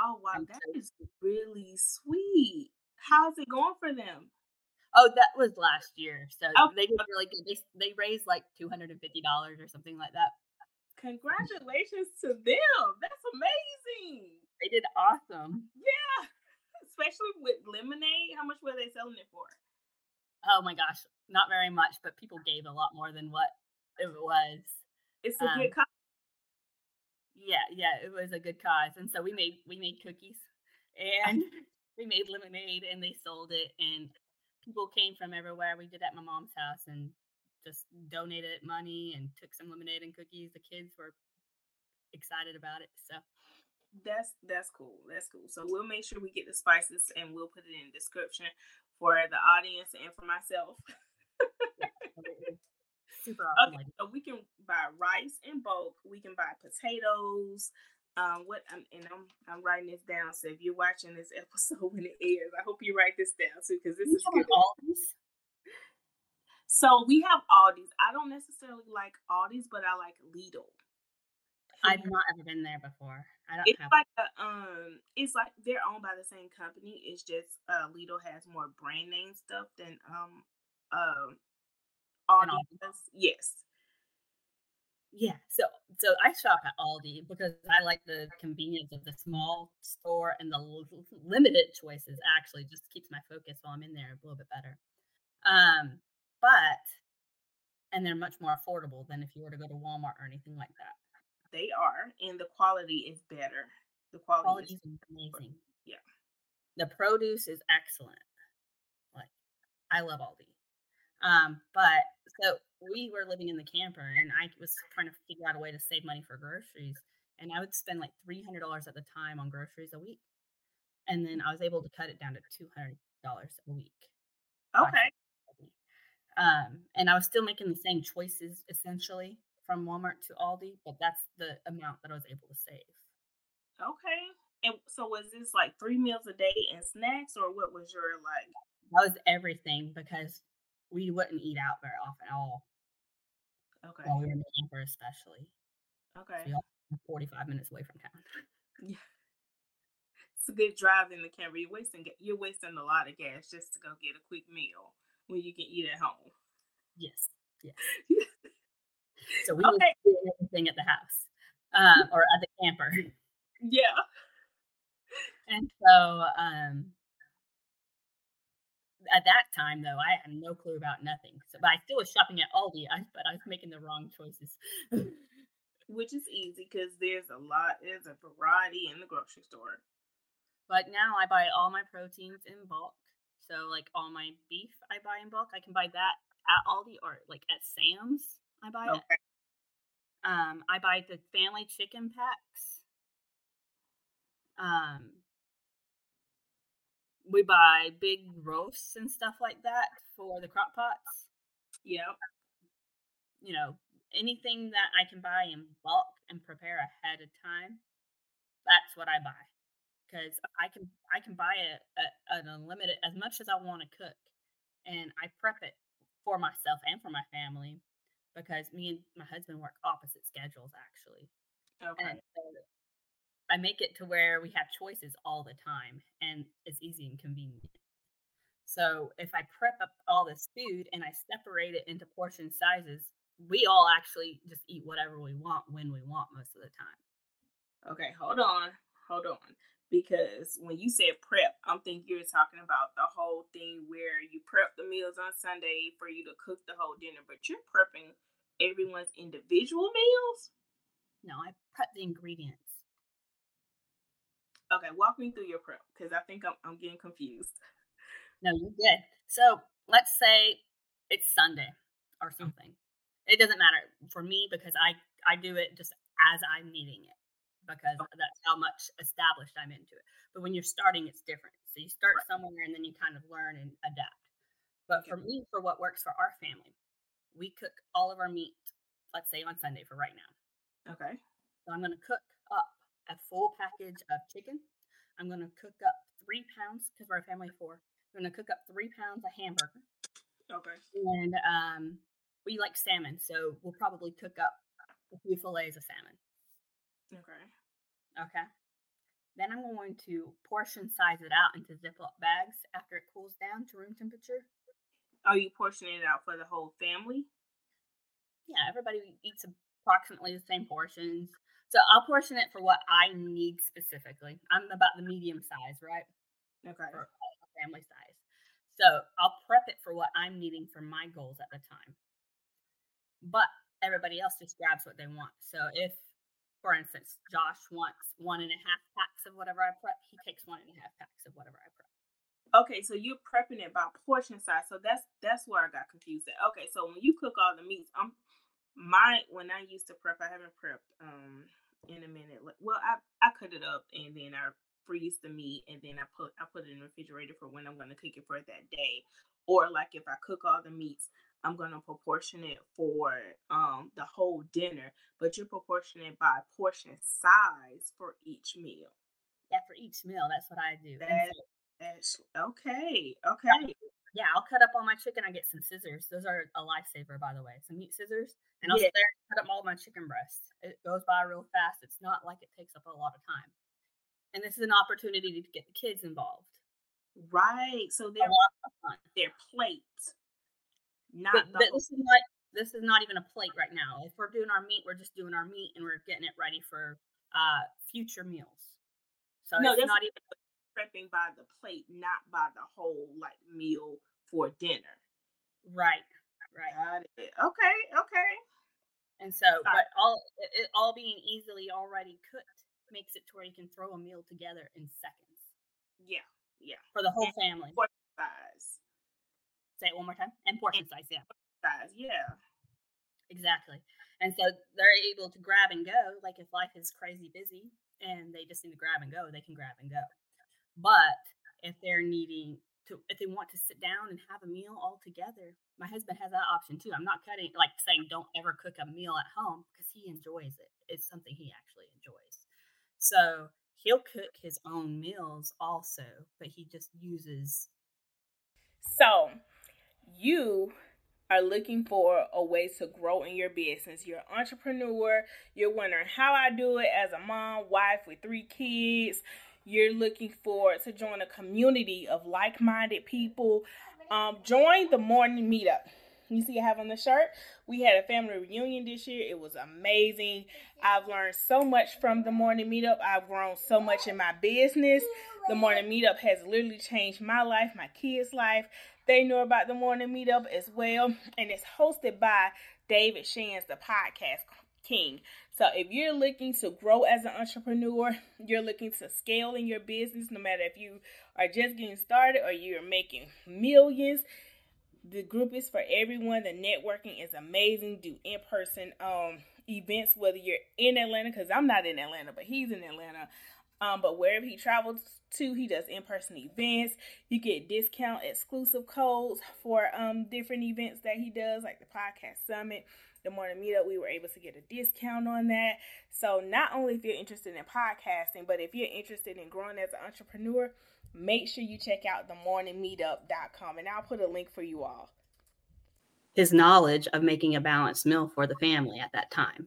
Oh wow, and that so, is really sweet. How's it going for them? Oh, that was last year. So oh. they did really good. They they raised like two hundred and fifty dollars or something like that. Congratulations to them. That's amazing. They did awesome. Yeah. Especially with lemonade. How much were they selling it for? Oh my gosh, not very much, but people gave a lot more than what it was. It's a um, good Yeah, yeah, it was a good cause, and so we made we made cookies, and we made lemonade, and they sold it, and people came from everywhere. We did at my mom's house and just donated money and took some lemonade and cookies. The kids were excited about it, so That's that's cool. That's cool. So we'll make sure we get the spices and we'll put it in the description for the audience and for myself. Super awesome. Okay, so we can buy rice in bulk. We can buy potatoes. Um, what I'm and I'm I'm writing this down. So if you're watching this episode when it airs, I hope you write this down too because this is good. Aldi's. So we have Aldi's. I don't necessarily like Aldi's, but I like Lidl. I've not ever been there before. I don't It's have. like a um, it's like they're owned by the same company. It's just uh, Lidl has more brand name stuff than um, um, Aldi Aldi. Yes. Yeah, so so I shop at Aldi because I like the convenience of the small store and the l- limited choices. Actually, just keeps my focus while I'm in there a little bit better. Um, but and they're much more affordable than if you were to go to Walmart or anything like that. They are, and the quality is better. The quality Quality is is amazing. yeah. The produce is excellent. Like I love Aldi. Um, but so we were living in the camper and I was trying to figure out a way to save money for groceries. And I would spend like three hundred dollars at the time on groceries a week. And then I was able to cut it down to two hundred dollars a week. Okay. Um, and I was still making the same choices essentially from Walmart to Aldi, but that's the amount that I was able to save. Okay. And so was this like three meals a day and snacks, or what was your like? That was everything because we wouldn't eat out very often at all Okay. while we were in the camper, especially. Okay. Live 45 minutes away from town. Yeah. It's a good drive in the camera. You're wasting you're wasting a lot of gas just to go get a quick meal when you can eat at home. Yes, yes. So we okay. do everything at the house um, or at the camper. Yeah. And so um, at that time, though, I had no clue about nothing. So, but I still was shopping at Aldi, I, but I was making the wrong choices. Which is easy because there's a lot, there's a variety in the grocery store. but now I buy all my proteins in bulk. So, like all my beef, I buy in bulk. I can buy that at Aldi or like at Sam's. I buy it. Um, I buy the family chicken packs. Um, we buy big roasts and stuff like that for the crock pots. Yep. You know, anything that I can buy in bulk and prepare ahead of time. That's what I buy because I can I can buy it an unlimited as much as I want to cook, and I prep it for myself and for my family because me and my husband work opposite schedules actually. Okay. And so I make it to where we have choices all the time and it's easy and convenient. So if I prep up all this food and I separate it into portion sizes, we all actually just eat whatever we want when we want most of the time. Okay, hold on, hold on. Because when you said prep, I'm thinking you're talking about the whole thing where you prep the meals on Sunday for you to cook the whole dinner, but you're prepping everyone's individual meals. No, I prep the ingredients. Okay, walk me through your prep because I think I'm, I'm getting confused. No, you did. So let's say it's Sunday or mm. something. It doesn't matter for me because I I do it just as I'm needing it because that's how much established I'm into it. But when you're starting, it's different. So you start Right. somewhere and then you kind of learn and adapt. But Okay. for me, for what works for our family, we cook all of our meat. Let's say on Sunday for right now. Okay. So I'm going to cook up a full package of chicken. I'm going to cook up three pounds because we're a family of four. I'm going to cook up three pounds of hamburger, Okay. and um, we like salmon, so we'll probably cook up a few fillets of salmon. Okay. Okay. Then I'm going to portion size it out into Ziploc bags after it cools down to room temperature. Are you portioning it out for the whole family? Yeah, everybody eats approximately the same portions. So I'll portion it for what I need specifically. I'm about the medium size, right? Okay. for family size. So I'll prep it for what I'm needing for my goals at the time. But everybody else just grabs what they want. So if for instance, Josh wants one and a half packs of whatever I prep. He takes one and a half packs of whatever I prep. Okay, so you're prepping it by portion size. So that's that's where I got confused at. Okay, so when you cook all the meats, I'm my when I used to prep, I haven't prepped um in a minute. Well, I I cut it up and then I freeze the meat and then I put I put it in the refrigerator for when I'm gonna cook it for that day. Or like if I cook all the meats, I'm gonna proportion it for um the whole dinner, but you're proportioning by portion size for each meal. Yeah, for each meal, that's what I do. That, that's okay. Okay. Yeah, I'll cut up all my chicken. I get some scissors. Those are a lifesaver, by the way. Some meat scissors, and I'll yeah. sit there and cut up all my chicken breasts. It goes by real fast. It's not like it takes up a lot of time. And this is an opportunity to get the kids involved. Right. So they're their plate not but, this is not this is not even a plate right now. If we're doing our meat, we're just doing our meat and we're getting it ready for uh future meals. So no, it's not even prepping by the plate, not by the whole like meal for dinner. Right. Right. Got it. Okay. Okay. And so, Sorry. but all it, all being easily already cooked makes it to where you can throw a meal together in seconds. Yeah. Yeah. For the whole family. size. Say it one more time. And portion size, yeah. Size, yeah. Exactly. And so they're able to grab and go. Like if life is crazy busy and they just need to grab and go, they can grab and go. But if they're needing to, if they want to sit down and have a meal all together, my husband has that option too. I'm not cutting, like saying don't ever cook a meal at home because he enjoys it. It's something he actually enjoys. So he'll cook his own meals also, but he just uses. So you are looking for a way to grow in your business. You're an entrepreneur. You're wondering how I do it as a mom, wife with three kids. You're looking for to join a community of like-minded people. Um, join the morning meetup. You see, I have on the shirt. We had a family reunion this year. It was amazing. I've learned so much from the morning meetup. I've grown so much in my business. The morning meetup has literally changed my life, my kids' life. They know about the morning meetup as well, and it's hosted by David Shands, the podcast king. So if you're looking to grow as an entrepreneur, you're looking to scale in your business, no matter if you are just getting started or you're making millions, the group is for everyone. The networking is amazing. Do in person um events, whether you're in Atlanta, because I'm not in Atlanta, but he's in Atlanta. Um, but wherever he travels to, he does in-person events. You get discount exclusive codes for um different events that he does, like the podcast summit, the morning meetup. We were able to get a discount on that. So not only if you're interested in podcasting, but if you're interested in growing as an entrepreneur, make sure you check out the morningmeetup.com and I'll put a link for you all. His knowledge of making a balanced meal for the family at that time.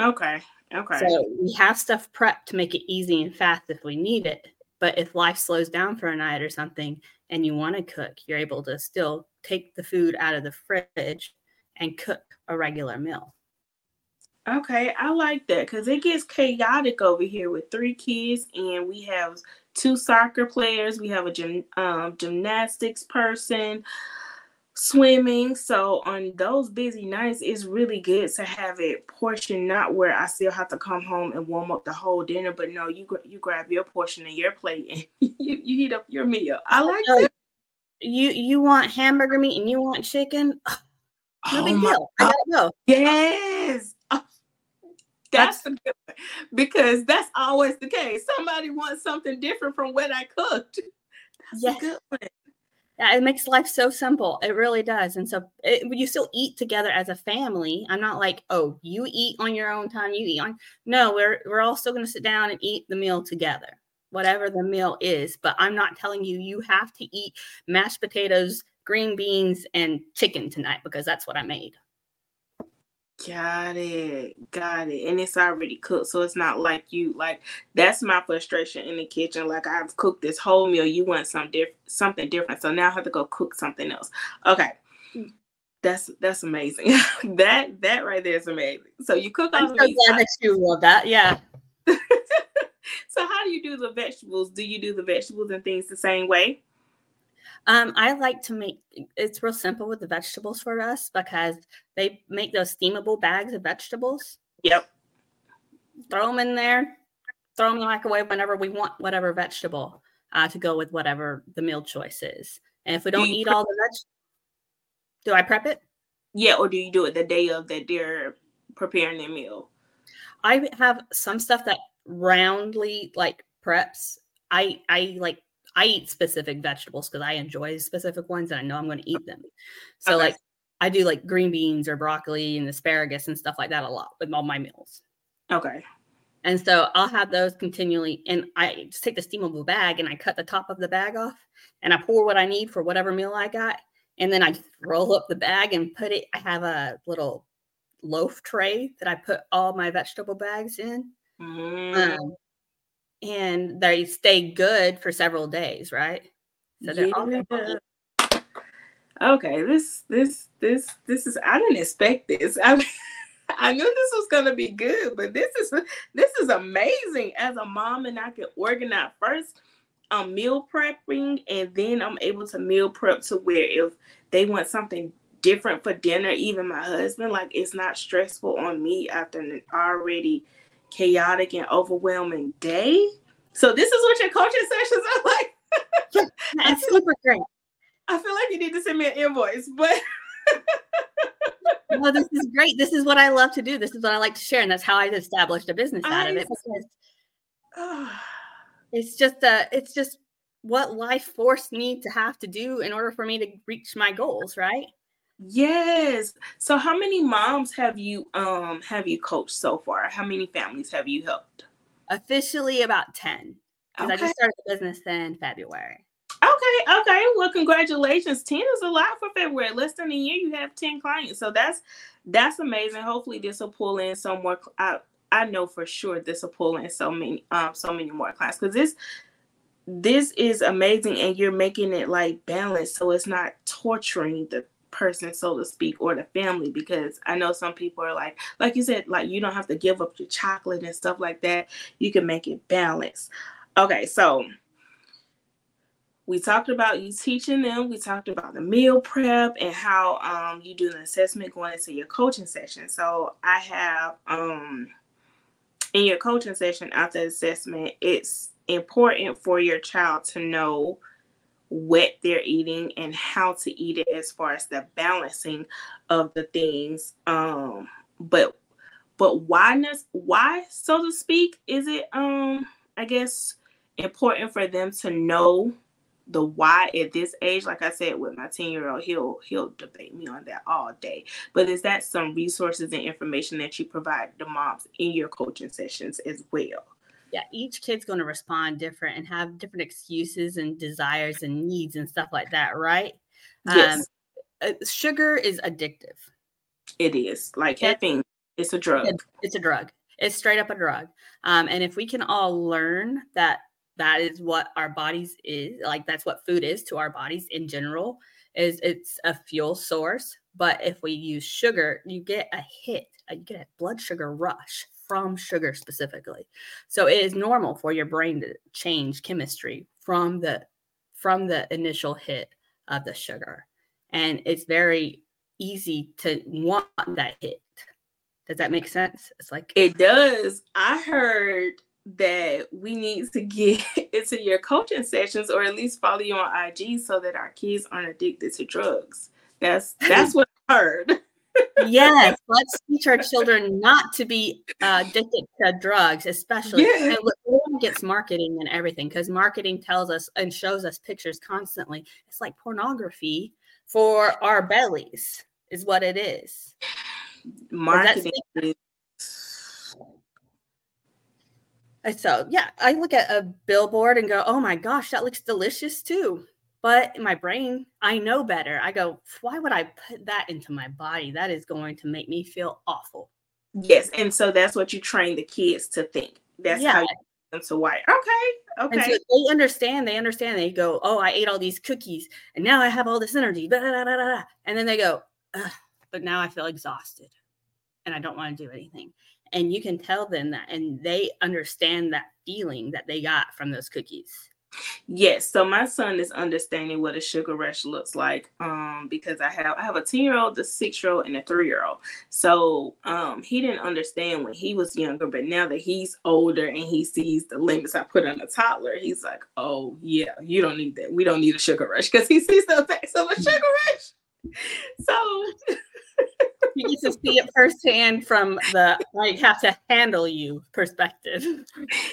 Okay. Okay. So we have stuff prepped to make it easy and fast if we need it. But if life slows down for a night or something and you want to cook, you're able to still take the food out of the fridge and cook a regular meal. Okay, I like that because it gets chaotic over here with three kids, and we have two soccer players, we have a gym, um, gymnastics person, swimming. So on those busy nights, it's really good to have it portioned, not where I still have to come home and warm up the whole dinner, but no, you you grab your portion and your plate and you, you heat up your meal. I like that. You you want hamburger meat and you want chicken? No oh big deal. I gotta go. Yes. Oh, that's, that's good because that's always the case. Somebody wants something different from what I cooked. That's yes. a good one. Yeah, it makes life so simple. It really does. And so it, you still eat together as a family. I'm not like, oh, you eat on your own time, you eat on. No, we're we're all still going to sit down and eat the meal together, whatever the meal is. But I'm not telling you you have to eat mashed potatoes, green beans, and chicken tonight because that's what I made. Got it. Got it. And it's already cooked. So it's not like you like that's my frustration in the kitchen. Like I've cooked this whole meal. You want some different something different. So now I have to go cook something else. Okay. Mm. That's that's amazing. that that right there is amazing. So you cook all I'm so glad that you love that. Yeah. so how do you do the vegetables? Do you do the vegetables and things the same way? Um, I like to make it's real simple with the vegetables for us because they make those steamable bags of vegetables. Yep. throw them in there, throw them in the microwave whenever we want whatever vegetable uh, to go with whatever the meal choice is. And if we don't eat all the veg, do I prep it? Yeah, or do you do it the day of that they're preparing their meal? I have some stuff that roundly like preps. I I like I eat specific vegetables because I enjoy specific ones and I know I'm going to eat them. So okay. like I do like green beans or broccoli and asparagus and stuff like that a lot with all my meals. Okay. And so I'll have those continually. And I just take the steamable bag and I cut the top of the bag off and I pour what I need for whatever meal I got. And then I roll up the bag and put it. I have a little loaf tray that I put all my vegetable bags in. Mm. Um, and they stay good for several days, right? So they're yeah. all okay this this this this is i didn't expect this i i knew this was going to be good but this is this is amazing as a mom and i can organize first i'm meal prepping and then i'm able to meal prep to where if they want something different for dinner even my husband like it's not stressful on me after an already chaotic and overwhelming day so this is what your coaching sessions are like that's super great I feel like you need to send me an invoice, but well, this is great. This is what I love to do. This is what I like to share, and that's how I established a business out I, of it. Because it's just uh it's just what life forced me to have to do in order for me to reach my goals, right? Yes. So how many moms have you um have you coached so far? How many families have you helped? Officially about 10. Because okay. I just started the business in February. Okay, okay. Well, congratulations. 10 is a lot for February. Less than a year, you have 10 clients. So that's that's amazing. Hopefully this will pull in some more I, I know for sure this will pull in so many um so many more clients because this this is amazing and you're making it like balanced so it's not torturing the person so to speak or the family because i know some people are like like you said like you don't have to give up your chocolate and stuff like that you can make it balanced okay so we talked about you teaching them. We talked about the meal prep and how um, you do an assessment going into your coaching session. So I have um, in your coaching session after assessment, it's important for your child to know what they're eating and how to eat it as far as the balancing of the things. Um, but but why why so to speak is it um I guess important for them to know the why at this age like i said with my 10 year old he'll he'll debate me on that all day but is that some resources and information that you provide the moms in your coaching sessions as well yeah each kid's going to respond different and have different excuses and desires and needs and stuff like that right? Yes. Um, sugar is addictive. It is like caffeine it's a drug. It's a drug. It's straight up a drug. Um, and if we can all learn that that is what our bodies is like that's what food is to our bodies in general is it's a fuel source. But if we use sugar you get a hit uh, you get a blood sugar rush from sugar specifically. So it is normal for your brain to change chemistry from the from the initial hit of the sugar. And it's very easy to want that hit. Does that make sense? It's like it does. I heard that we need to get into your coaching sessions or at least follow you on IG so that our kids aren't addicted to drugs. That's that's what I heard. Yes, let's teach our children not to be uh, addicted to drugs, especially. Yeah. And gets marketing and everything because marketing tells us and shows us pictures constantly. It's like pornography for our bellies, is what it is. Marketing So yeah, I look at a billboard and go, "Oh my gosh, that looks delicious too." But in my brain, I know better. I go, "Why would I put that into my body? That is going to make me feel awful." Yes, and so that's what you train the kids to think. That's yeah. how you them to why. Okay, okay. So they understand. They understand. They go, "Oh, I ate all these cookies, and now I have all this energy." Blah, blah, blah, and then they go, "But now I feel exhausted, and I don't want to do anything." and you can tell them that and they understand that feeling that they got from those cookies Yes, so my son is understanding what a sugar rush looks like. Um, because I have I have a 10-year-old, a six-year-old, and a three-year-old. So um he didn't understand when he was younger, but now that he's older and he sees the limits I put on a toddler, he's like, Oh yeah, you don't need that. We don't need a sugar rush because he sees the effects of a sugar rush. So you get to see it firsthand from the like have to handle you perspective.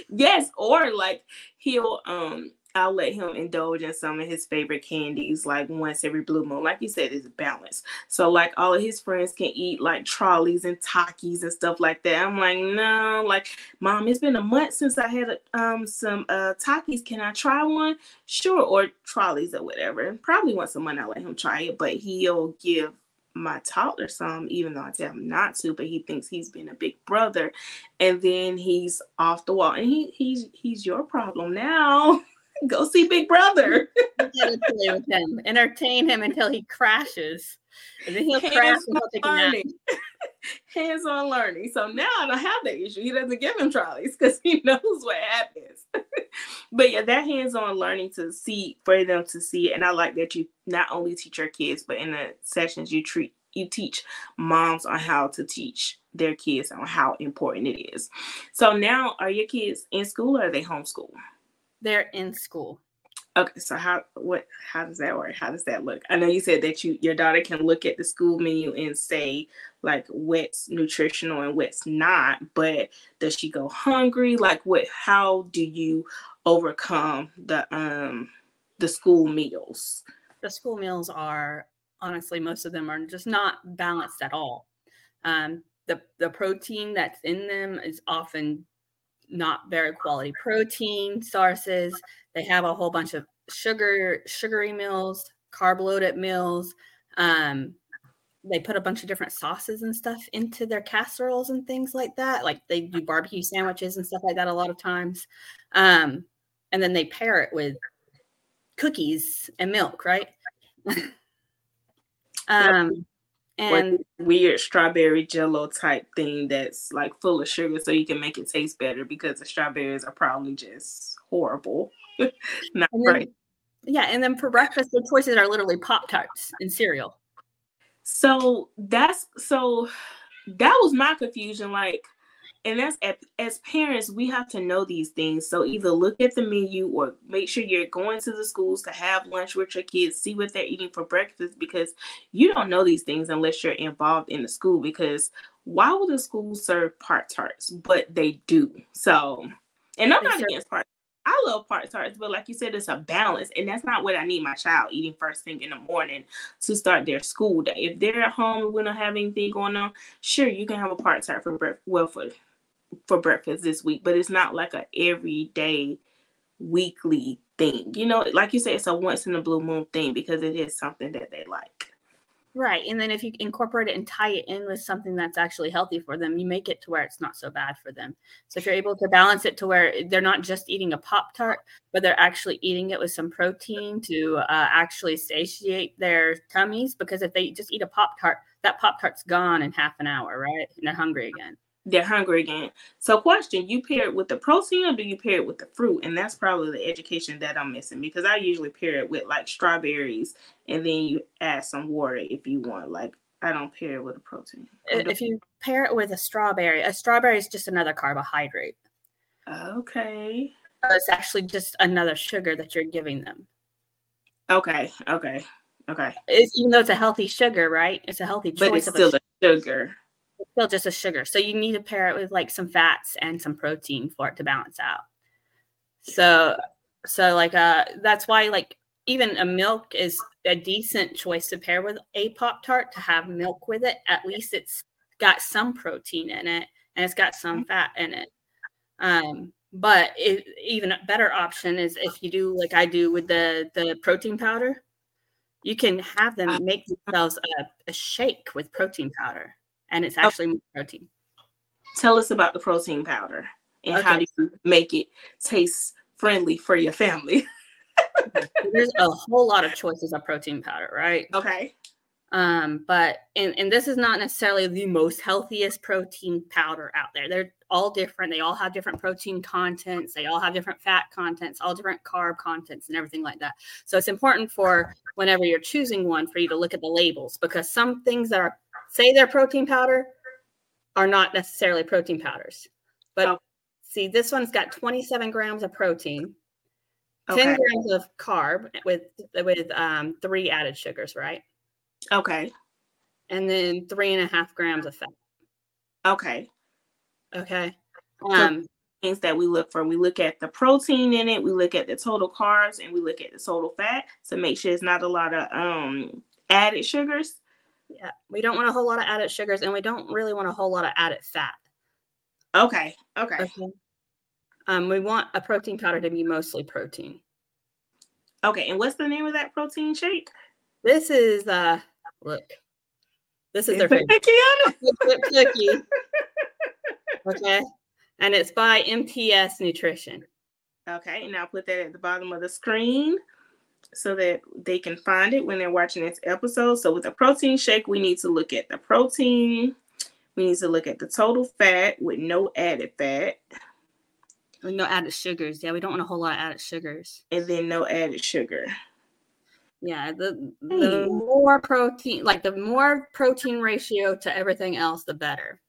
Yes, or like he'll um I'll let him indulge in some of his favorite candies like once every blue moon. Like you said, it's balanced. So like all of his friends can eat like Trollis and Takis and stuff like that. I'm like, no, like mom, it's been a month since I had um some uh Takis. Can I try one? Sure, or Trollis or whatever. Probably once a month I'll let him try it, but he'll give my toddler some, even though I tell him not to, but he thinks he's been a big brother, and then he's off the wall, and he he's he's your problem now. Go see Big Brother. play with him, entertain him until he crashes, and then he'll crash and he'll take a nap. Hands-on learning. So now I don't have that issue. He doesn't give him Trollis because he knows what happens. but yeah, that hands-on learning to see for them to see. And I like that you not only teach your kids, but in the sessions you treat you teach moms on how to teach their kids on how important it is. So now are your kids in school or are they homeschool? They're in school. Okay, so how what how does that work? How does that look? I know you said that you your daughter can look at the school menu and say like what's nutritional and what's not, but does she go hungry? Like what how do you overcome the um the school meals? The school meals are honestly most of them are just not balanced at all. Um the the protein that's in them is often not very quality protein sources. They have a whole bunch of sugar, sugary meals, carb loaded meals. Um, they put a bunch of different sauces and stuff into their casseroles and things like that. Like they do barbecue sandwiches and stuff like that a lot of times. Um, and then they pair it with cookies and milk, right? um, and like weird strawberry jello type thing that's like full of sugar so you can make it taste better because the strawberries are probably just horrible. Not right. Yeah, and then for breakfast the choices are literally Pop Tarts and cereal. So that's so that was my confusion. Like and that's as parents we have to know these things so either look at the menu or make sure you're going to the schools to have lunch with your kids see what they're eating for breakfast because you don't know these things unless you're involved in the school because why would the school serve Pop Tarts but they do so and i'm not against Pop I love Pop Tarts, but like you said, it's a balance, and that's not what I need my child eating first thing in the morning to start their school day. If they're at home and we don't have anything going on, sure you can have a Pop Tart for breakfast. Well, for for breakfast this week, but it's not like a everyday weekly thing. You know, like you say, it's a once in a blue moon thing because it is something that they like. Right. And then if you incorporate it and tie it in with something that's actually healthy for them, you make it to where it's not so bad for them. So if you're able to balance it to where they're not just eating a Pop Tart, but they're actually eating it with some protein to uh, actually satiate their tummies, because if they just eat a Pop Tart, that Pop Tart's gone in half an hour, right? And they're hungry again they're hungry again. So, question: You pair it with the protein, or do you pair it with the fruit? And that's probably the education that I'm missing because I usually pair it with like strawberries, and then you add some water if you want. Like I don't pair it with a protein. If you pair it with a strawberry, a strawberry is just another carbohydrate. Okay. It's actually just another sugar that you're giving them. Okay. Okay. Okay. It's, even though it's a healthy sugar, right? It's a healthy choice. But it's still a, a sugar still just a sugar. So you need to pair it with like some fats and some protein for it to balance out. So so like uh that's why like even a milk is a decent choice to pair with a pop tart to have milk with it. At least it's got some protein in it and it's got some fat in it. Um, but it, even a better option is if you do like I do with the the protein powder, you can have them make themselves a, a shake with protein powder and it's actually okay. protein. Tell us about the protein powder and okay. how do you make it taste friendly for your family? There's a whole lot of choices of protein powder, right? Okay. Um, but and, and this is not necessarily the most healthiest protein powder out there. They're all different. They all have different protein contents. They all have different fat contents, all different carb contents, and everything like that. So it's important for whenever you're choosing one for you to look at the labels because some things that are say they're protein powder are not necessarily protein powders. But oh. see, this one's got 27 grams of protein, okay. 10 grams of carb with with um, three added sugars, right? Okay. And then three and a half grams of fat. Okay. Okay. Um, so things that we look for, we look at the protein in it, we look at the total carbs, and we look at the total fat to make sure it's not a lot of um added sugars. Yeah, we don't want a whole lot of added sugars, and we don't really want a whole lot of added fat. Okay. Okay. okay. Um, we want a protein powder to be mostly protein. Okay, and what's the name of that protein shake? This is uh look. This is their favorite cookie. okay. And it's by MTS Nutrition. Okay, and I'll put that at the bottom of the screen so that they can find it when they're watching this episode. So with a protein shake, we need to look at the protein. We need to look at the total fat with no added fat. With no added sugars. Yeah, we don't want a whole lot of added sugars. And then no added sugar. Yeah, the the more protein, like the more protein ratio to everything else, the better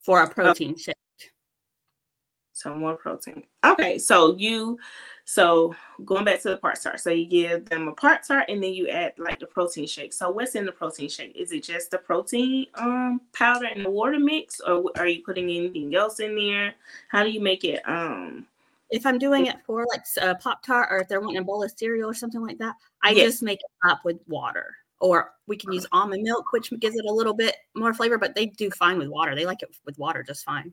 for a oh. protein shake. So more protein. Okay, so you so going back to the Pop Tart. So you give them a Pop Tart and then you add like the protein shake. So what's in the protein shake? Is it just the protein um powder and the water mix or are you putting anything else in there? How do you make it um if I'm doing it for like a Pop Tart or if they're wanting a bowl of cereal or something like that, I yes. just make it up with water. Or we can use almond milk, which gives it a little bit more flavor, but they do fine with water. They like it with water just fine.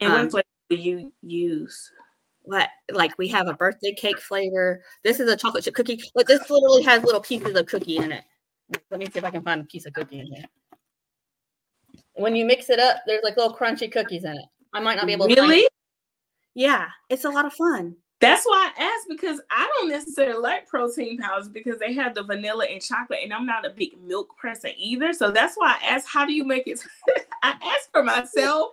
And um, what flavor do you use? What like we have a birthday cake flavor. This is a chocolate chip cookie. But this literally has little pieces of cookie in it. Let me see if I can find a piece of cookie in here. When you mix it up, there's like little crunchy cookies in it. I might not be able to really. Yeah, it's a lot of fun. That's why I asked because I don't necessarily like protein powders because they have the vanilla and chocolate, and I'm not a big milk person either. So that's why I asked, how do you make it? I asked for myself.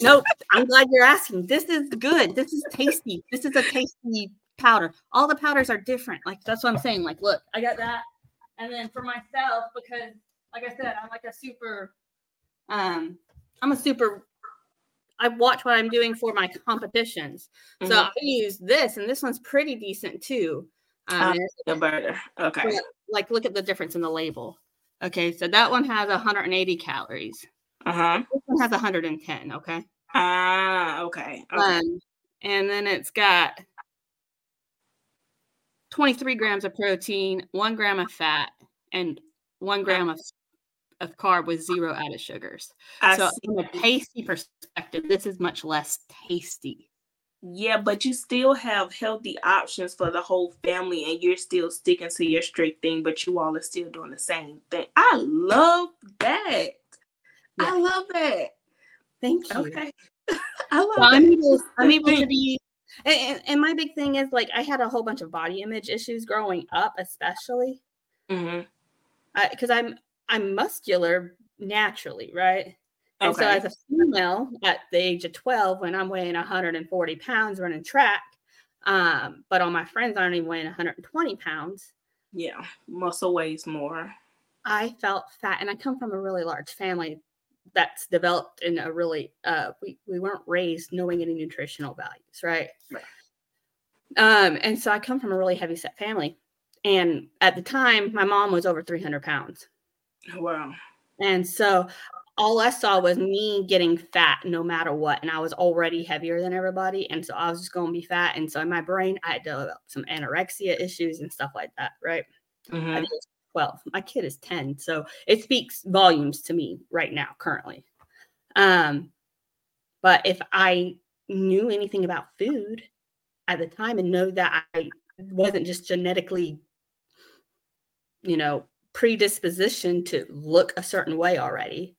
nope, I'm glad you're asking. This is good. This is tasty. This is a tasty powder. All the powders are different. Like that's what I'm saying. Like, look, I got that, and then for myself because, like I said, I'm like a super, um, I'm a super I watch what I'm doing for my competitions. Mm-hmm. So I use this, and this one's pretty decent too. Um, uh, burger. Okay. Like, look at the difference in the label. Okay, so that one has 180 calories. Uh huh. This one has 110. Okay. Ah, okay. okay. Um, and then it's got 23 grams of protein, one gram of fat, and one gram of of carb with zero added sugars. I so, see. from a tasty perspective, this is much less tasty. Yeah, but you still have healthy options for the whole family, and you're still sticking to your strict thing, but you all are still doing the same thing. I love that. Yeah. I love that. Thank you. Okay. I love well, I'm able, I'm able to be and, and, my big thing is like I had a whole bunch of body image issues growing up, especially because mm-hmm. I'm I'm muscular naturally, right? And okay. so as a female at the age of 12, when I'm weighing 140 pounds running track, um, but all my friends aren't even weighing 120 pounds. Yeah, muscle weighs more. I felt fat, and I come from a really large family that's developed in a really uh we, we weren't raised knowing any nutritional values, right? Right. Um, and so I come from a really heavy set family. And at the time, my mom was over 300 pounds. Wow. And so all I saw was me getting fat no matter what. And I was already heavier than everybody. And so I was just going to be fat. And so in my brain, I had developed some anorexia issues and stuff like that. Right. Mm-hmm. 12. My kid is 10. So it speaks volumes to me right now, currently. Um, but if I knew anything about food at the time and know that I wasn't just genetically, you know, predisposition to look a certain way already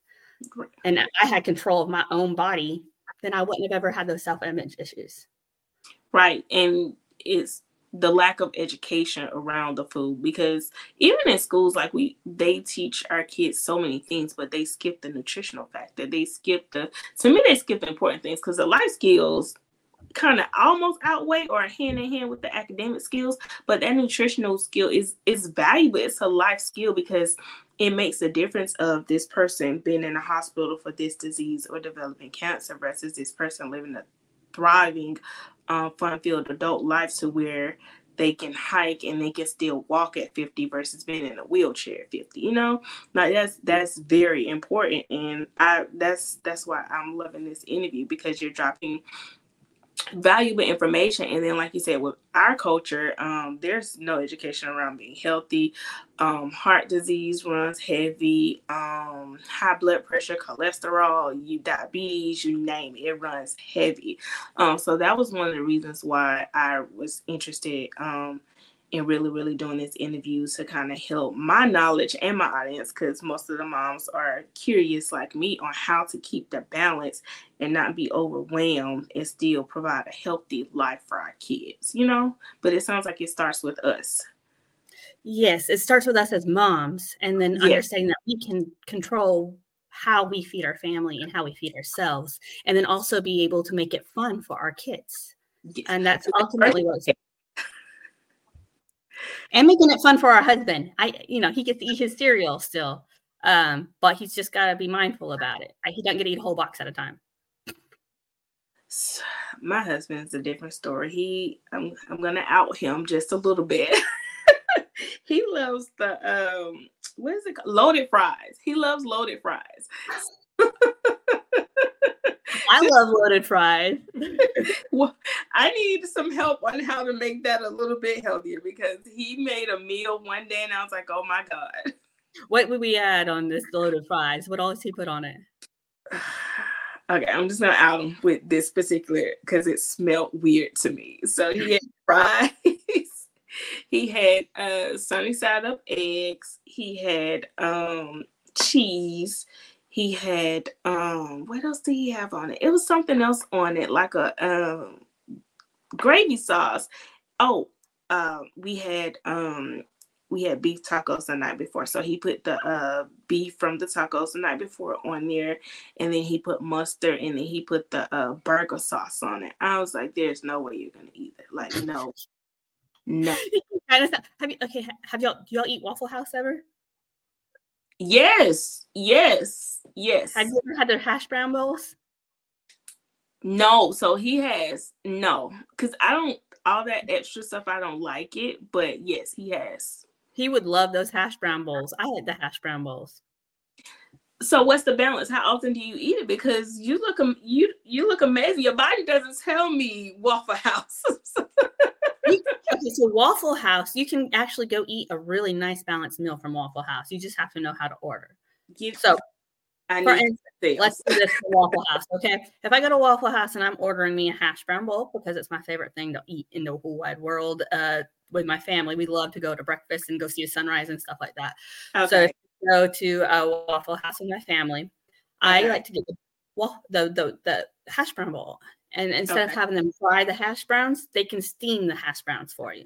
and I had control of my own body, then I wouldn't have ever had those self image issues. Right. And it's the lack of education around the food because even in schools like we they teach our kids so many things but they skip the nutritional factor they skip the to me they skip the important things because the life skills kind of almost outweigh or hand in hand with the academic skills but that nutritional skill is is valuable. It's a life skill because it makes a difference of this person being in a hospital for this disease or developing cancer versus this person living a thriving um, fun-filled adult life to where they can hike and they can still walk at 50 versus being in a wheelchair at 50 you know? Like that's that's very important and i that's that's why i'm loving this interview because you're dropping valuable information. And then like you said with our culture um, there's no education around being healthy. Um, heart disease runs heavy. Um, high blood pressure cholesterol you diabetes you name it it runs heavy. Um, so that was one of the reasons why i was interested um, and really, really doing this interview to kind of help my knowledge and my audience because most of the moms are curious, like me, on how to keep the balance and not be overwhelmed and still provide a healthy life for our kids, you know? But it sounds like it starts with us. Yes, it starts with us as moms, and then yes. understanding that we can control how we feed our family and how we feed ourselves, and then also be able to make it fun for our kids. And that's ultimately what and making it fun for our husband. I, you know, he gets to eat his cereal still, um, but he's just got to be mindful about it. He doesn't get to eat a whole box at a time. My husband's a different story. He, I'm, I'm gonna out him just a little bit. he loves the um, what is it? Called? Loaded fries. He loves loaded fries. I love loaded fries. well, I need some help on how to make that a little bit healthier because he made a meal one day and I was like, oh my God. What would we add on this loaded fries? What else he put on it? okay, I'm just gonna out him with this particular because it smelled weird to me. So he had fries. he had uh sunny side up eggs. He had um cheese he had um what else did he have on it? It was something else on it, like a um gravy sauce. Oh, um, we had um we had beef tacos the night before. So he put the uh beef from the tacos the night before on there, and then he put mustard and then he put the uh burger sauce on it. I was like, there's no way you're gonna eat it. Like, no. No. have you okay, have y'all do y'all eat Waffle House ever? Yes, yes, yes. Have you ever had their hash brown bowls? No, so he has no, because I don't all that extra stuff. I don't like it, but yes, he has. He would love those hash brown bowls. I like the hash brown bowls. So what's the balance? How often do you eat it? Because you look you you look amazing. Your body doesn't tell me Waffle House. okay, so Waffle House, you can actually go eat a really nice balanced meal from Waffle House. You just have to know how to order. Give, so, I for instance, let's do this for Waffle House. Okay, if I go to Waffle House and I'm ordering me a hash brown bowl because it's my favorite thing to eat in the whole wide world, uh, with my family, we love to go to breakfast and go see a sunrise and stuff like that. Okay. So, if go to a Waffle House with my family, okay. I like to get the, well, the the the hash brown bowl and instead okay. of having them fry the hash browns, they can steam the hash browns for you.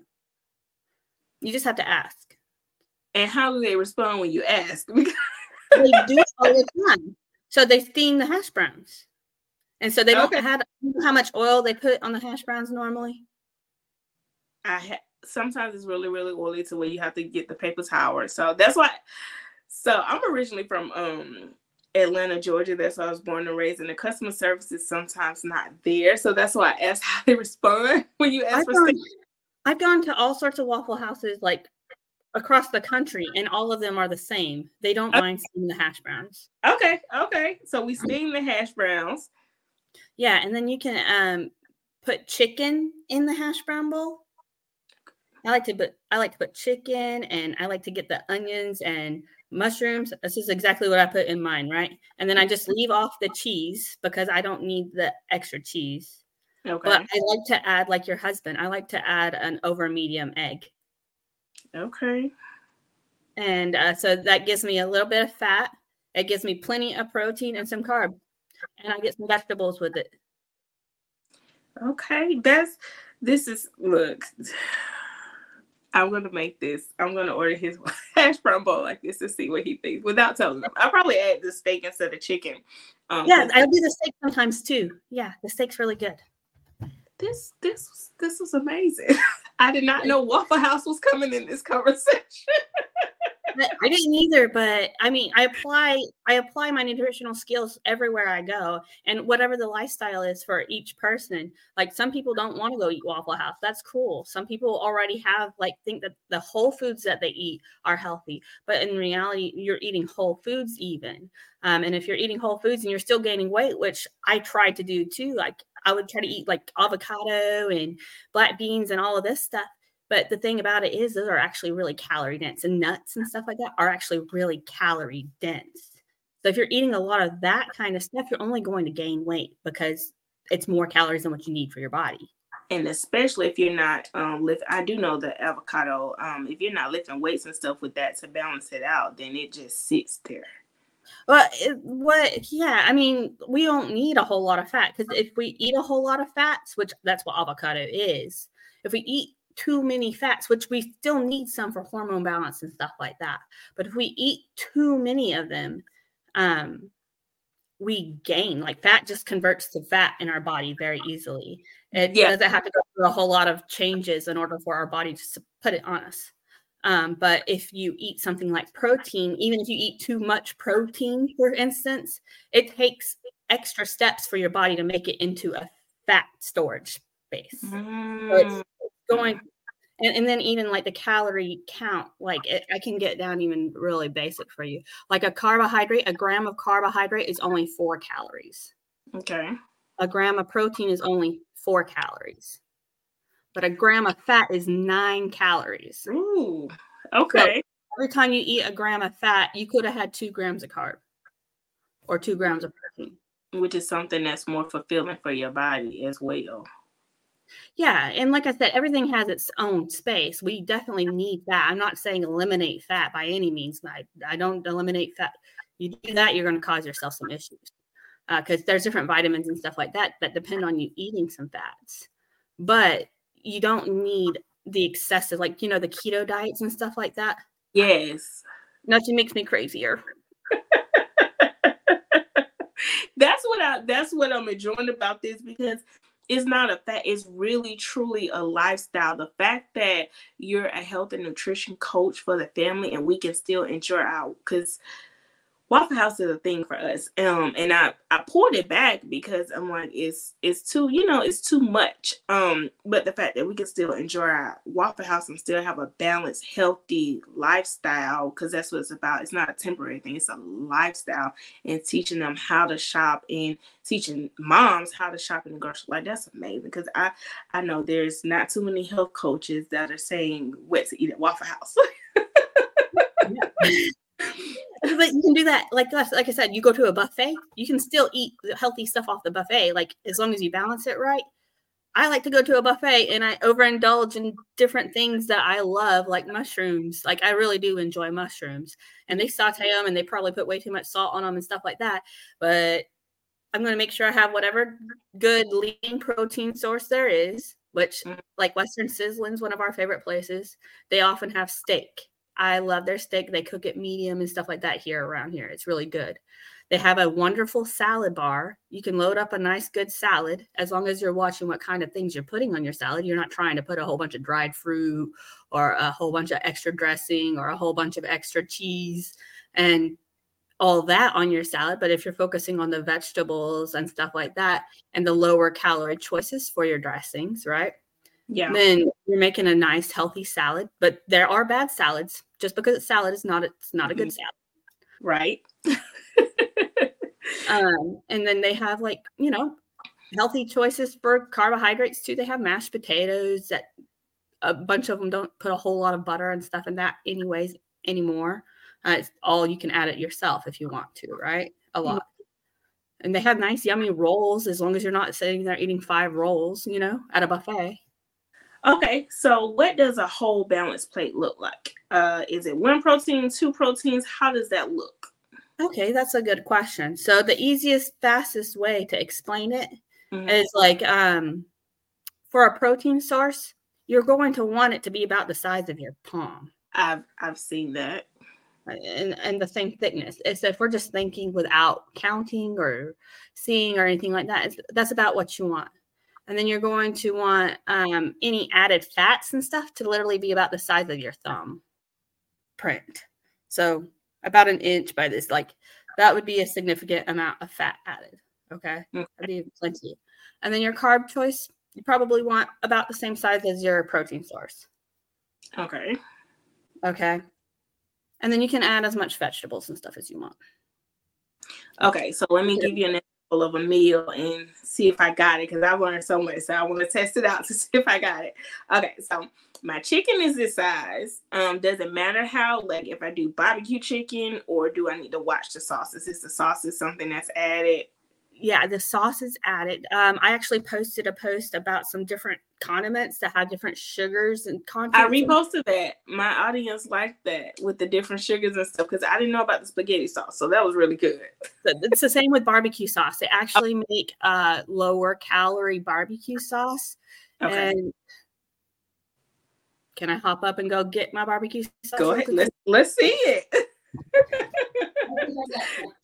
You just have to ask. And how do they respond when you ask? they do all the time. So they steam the hash browns. And so they don't okay. have how much oil they put on the hash browns normally. I ha- sometimes it's really really oily to where you have to get the paper towel. So that's why. So I'm originally from um Atlanta, Georgia. That's where I was born and raised, and the customer service is sometimes not there. So that's why I asked how they respond when you ask I've for. Gone, I've gone to all sorts of Waffle Houses like across the country, and all of them are the same. They don't okay. mind steaming the hash browns. Okay, okay. So we steam the hash browns. Yeah, and then you can um put chicken in the hash brown bowl. I like to put I like to put chicken, and I like to get the onions and mushrooms. This is exactly what I put in mine, right? And then I just leave off the cheese because I don't need the extra cheese. Okay. But I like to add, like your husband, I like to add an over medium egg. Okay. And uh, so that gives me a little bit of fat. It gives me plenty of protein and some carb. And I get some vegetables with it. Okay. That's, this is, look, I'm gonna make this. I'm gonna order his hash brown bowl like this to see what he thinks without telling him. I'll probably add the steak instead of chicken. Um, yeah, I do the steak sometimes too. Yeah, the steak's really good. This this this was amazing. I did not know Waffle House was coming in this conversation. I didn't either, but I mean, I apply I apply my nutritional skills everywhere I go, and whatever the lifestyle is for each person. Like some people don't want to go eat Waffle House. That's cool. Some people already have like think that the whole foods that they eat are healthy, but in reality, you're eating whole foods even. Um, and if you're eating whole foods and you're still gaining weight, which I tried to do too, like I would try to eat like avocado and black beans and all of this stuff but the thing about it is, those are actually really calorie dense, and nuts and stuff like that are actually really calorie dense. So if you're eating a lot of that kind of stuff, you're only going to gain weight because it's more calories than what you need for your body. And especially if you're not um lift, I do know the avocado. Um, if you're not lifting weights and stuff with that to balance it out, then it just sits there. Well, it, what? Yeah, I mean, we don't need a whole lot of fat because if we eat a whole lot of fats, which that's what avocado is, if we eat too many fats, which we still need some for hormone balance and stuff like that. But if we eat too many of them, um, we gain. Like fat just converts to fat in our body very easily. It yeah. doesn't have to go through a whole lot of changes in order for our body to put it on us. Um, but if you eat something like protein, even if you eat too much protein, for instance, it takes extra steps for your body to make it into a fat storage base. Mm. So it's going and, and then even like the calorie count like it, i can get down even really basic for you. Like a carbohydrate a gram of carbohydrate is only four calories. Okay. A gram of protein is only four calories. But a gram of fat is nine calories. Ooh, okay. so every time you eat a gram of fat you could have had two grams of carb or two grams of protein. Which is something that's more fulfilling for your body as well yeah, and like I said, everything has its own space. We definitely need fat. I'm not saying eliminate fat by any means. I, I don't eliminate fat. You do that, you're going to cause yourself some issues because uh, there's different vitamins and stuff like that that depend on you eating some fats. But you don't need the excessive, like you know, the keto diets and stuff like that. Yes, nothing makes me crazier. that's what I. That's what I'm enjoying about this because it's not a fact it's really truly a lifestyle. The fact that you're a health and nutrition coach for the family and we can still enjoy our because Waffle House is a thing for us. Um, and I I pulled it back because I'm like, it's it's too, you know, it's too much. Um, but the fact that we can still enjoy our Waffle House and still have a balanced, healthy lifestyle, because that's what it's about. It's not a temporary thing, it's a lifestyle, and teaching them how to shop and teaching moms how to shop in the grocery. Like that's amazing because I I know there's not too many health coaches that are saying what to eat at Waffle House. but you can do that like like I said, you go to a buffet, you can still eat healthy stuff off the buffet, like as long as you balance it right. I like to go to a buffet and I overindulge in different things that I love, like mushrooms. Like I really do enjoy mushrooms, and they saute them and they probably put way too much salt on them and stuff like that. But I'm going to make sure I have whatever good lean protein source there is. Which, mm. like Western Sizzlin's, one of our favorite places. They often have steak I love their steak. They cook it medium and stuff like that here around here. It's really good. They have a wonderful salad bar. You can load up a nice, good salad as long as you're watching what kind of things you're putting on your salad. You're not trying to put a whole bunch of dried fruit or a whole bunch of extra dressing or a whole bunch of extra cheese and all that on your salad. But if you're focusing on the vegetables and stuff like that and the lower calorie choices for your dressings, right? Yeah. Then you're making a nice healthy salad. But there are bad salads. Just because it's salad is not it's not a good mm-hmm. salad. Right. um, and then they have like, you know, healthy choices for carbohydrates too. They have mashed potatoes that a bunch of them don't put a whole lot of butter and stuff in that anyways anymore. Uh, it's all you can add it yourself if you want to, right? A lot. And they have nice, yummy rolls as long as you're not sitting there eating five rolls, you know, at a buffet. Okay, so what does a whole balanced plate look like? Uh, is it one protein, two proteins? How does that look? Okay, that's a good question. So the easiest, fastest way to explain it mm-hmm. is like um, for a protein source, you're going to want it to be about the size of your palm. I've I've seen that. And, and the same thickness. It's if we're just thinking without counting or seeing or anything like that, that's about what you want. And then you're going to want um, any added fats and stuff to literally be about the size of your thumb print. So about an inch by this, like that would be a significant amount of fat added. Okay. That'd be plenty. And then your carb choice, you probably want about the same size as your protein source. Okay. Okay. And then you can add as much vegetables and stuff as you want. Okay, so let me give you an example of a meal and see if I got it because I learned so much. So I want to test it out to see if I got it. Okay, so my chicken is this size. Um, does it matter how, like, if I do barbecue chicken or do I need to watch the sauces? Is the sauces something that's added? Yeah, the sauce is added. Um, I actually posted a post about some different condiments that have different sugars and content. I reposted that. My audience liked that with the different sugars and stuff because I didn't know about the spaghetti sauce, so that was really good. it's the same with barbecue sauce. They actually make a lower calorie barbecue sauce. Okay. And can I hop up and go get my barbecue sauce? Go ahead. Let's let's see it.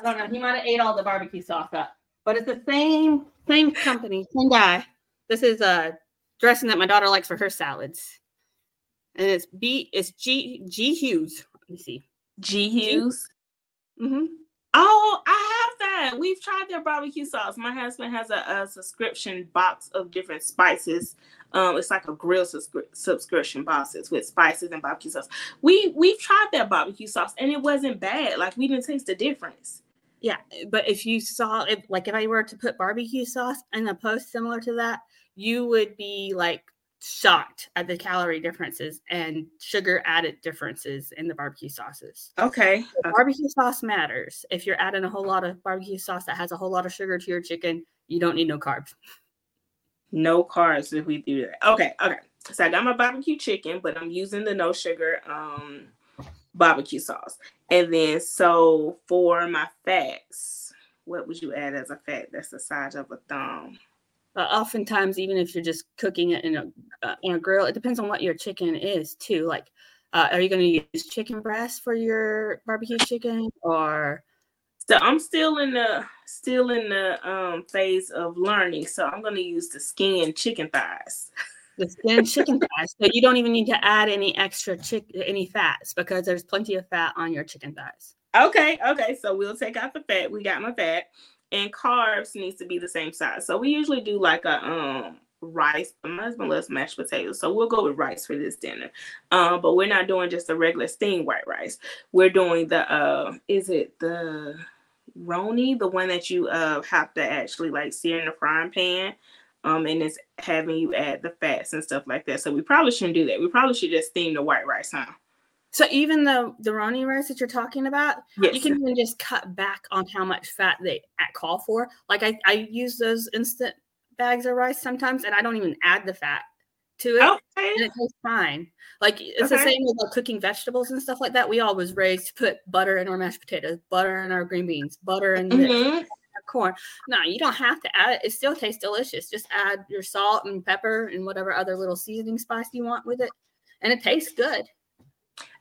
I don't know. He might have ate all the barbecue sauce up, but it's the same same company, same guy. This is a dressing that my daughter likes for her salads, and it's B. It's G G Hughes. Let me see. G Hughes. Mm-hmm. Oh, That. We've tried their barbecue sauce. My husband has a, a subscription box of different spices. Um, it's like a grill subscri- subscription boxes with spices and barbecue sauce. We we've tried that barbecue sauce and it wasn't bad. Like we didn't taste the difference. Yeah, but if you saw it, like if I were to put barbecue sauce in a post similar to that, you would be like shocked at the calorie differences and sugar added differences in the barbecue sauces. Okay. So barbecue sauce matters. If you're adding a whole lot of barbecue sauce that has a whole lot of sugar to your chicken, you don't need no carbs. No carbs if we do that. Okay, okay. So I got my barbecue chicken, but I'm using the no sugar um barbecue sauce. And then so for my fats, what would you add as a fat that's the size of a thumb? Uh, oftentimes, even if you're just cooking it in a uh, in a grill, it depends on what your chicken is too. Like, uh, are you going to use chicken breast for your barbecue chicken, or? So I'm still in the still in the um, phase of learning. So I'm going to use the skin chicken thighs. the skin chicken thighs. So you don't even need to add any extra chick any fats because there's plenty of fat on your chicken thighs. Okay, okay. So we'll take out the fat. We got my fat. And carbs needs to be the same size. So we usually do like a um rice. My husband loves mashed potatoes, so we'll go with rice for this dinner. Um, but we're not doing just a regular steamed white rice. We're doing the uh, is it the roni, the one that you uh have to actually like sear in the frying pan um, and it's having you add the fats and stuff like that. So we probably shouldn't do that. We probably should just steam the white rice, huh? So even the the roni rice that you're talking about, yes. you can even just cut back on how much fat they call for. Like I, I use those instant bags of rice sometimes, and I don't even add the fat to it, okay. and it tastes fine. Like it's okay. the same with like cooking vegetables and stuff like that. We always raised to put butter in our mashed potatoes, butter in our green beans, butter in mm-hmm corn. No, you don't have to add it. It still tastes delicious. Just add your salt and pepper and whatever other little seasoning spice you want with it, and it tastes good.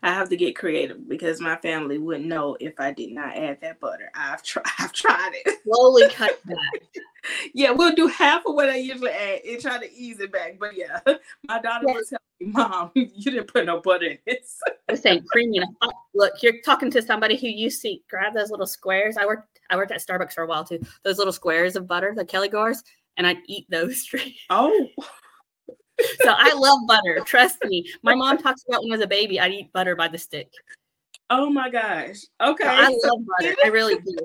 I have to get creative because my family wouldn't know if I did not add that butter. I've tried. I've tried it. Slowly cut back. yeah, we'll do half of what I usually add and try to ease it back. But yeah, my daughter yeah. was telling me, "Mom, you didn't put no butter in this." ain't creamy enough. Look, you're talking to somebody who used to grab those little squares. I worked. I worked at Starbucks for a while too. Those little squares of butter, the Kelly Gores, and I'd eat those straight. Oh so I love butter. Trust me. My mom talks about when I was a baby, I'd eat butter by the stick. Oh my gosh. Okay. So I love butter. I really do.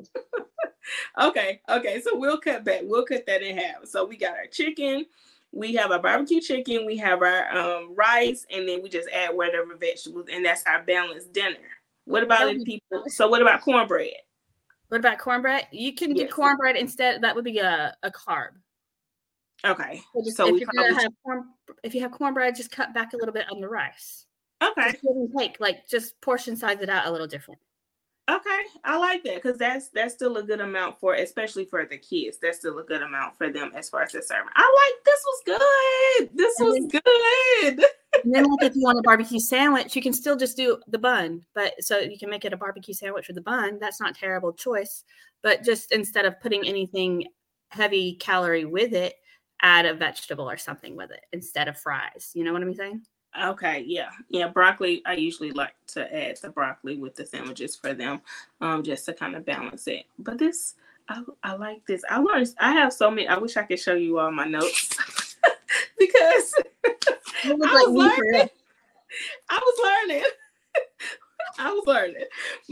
okay. Okay. So we'll cut back. We'll cut that in half. So we got our chicken. We have our barbecue chicken. We have our um, rice, and then we just add whatever vegetables, and that's our balanced dinner. What about if people? So what about cornbread? What about cornbread? You can yes. do cornbread instead. That would be a, a carb. Okay. So, just, so if you're gonna have corn, if you have cornbread, just cut back a little bit on the rice. Okay. Just take like just portion size it out a little different. Okay, I like that because that's that's still a good amount for, especially for the kids. That's still a good amount for them as far as the serving. I like this was good. This was good. and then, like, if you want a barbecue sandwich, you can still just do the bun. But so you can make it a barbecue sandwich with the bun. That's not terrible choice. But just instead of putting anything heavy calorie with it, add a vegetable or something with it instead of fries. You know what I'm saying? Okay, yeah, yeah. Broccoli, I usually like to add the broccoli with the sandwiches for them, um, just to kind of balance it. But this, I, I like this. I learned. I have so many. I wish I could show you all my notes because I was like learning. I was learning. I was learning.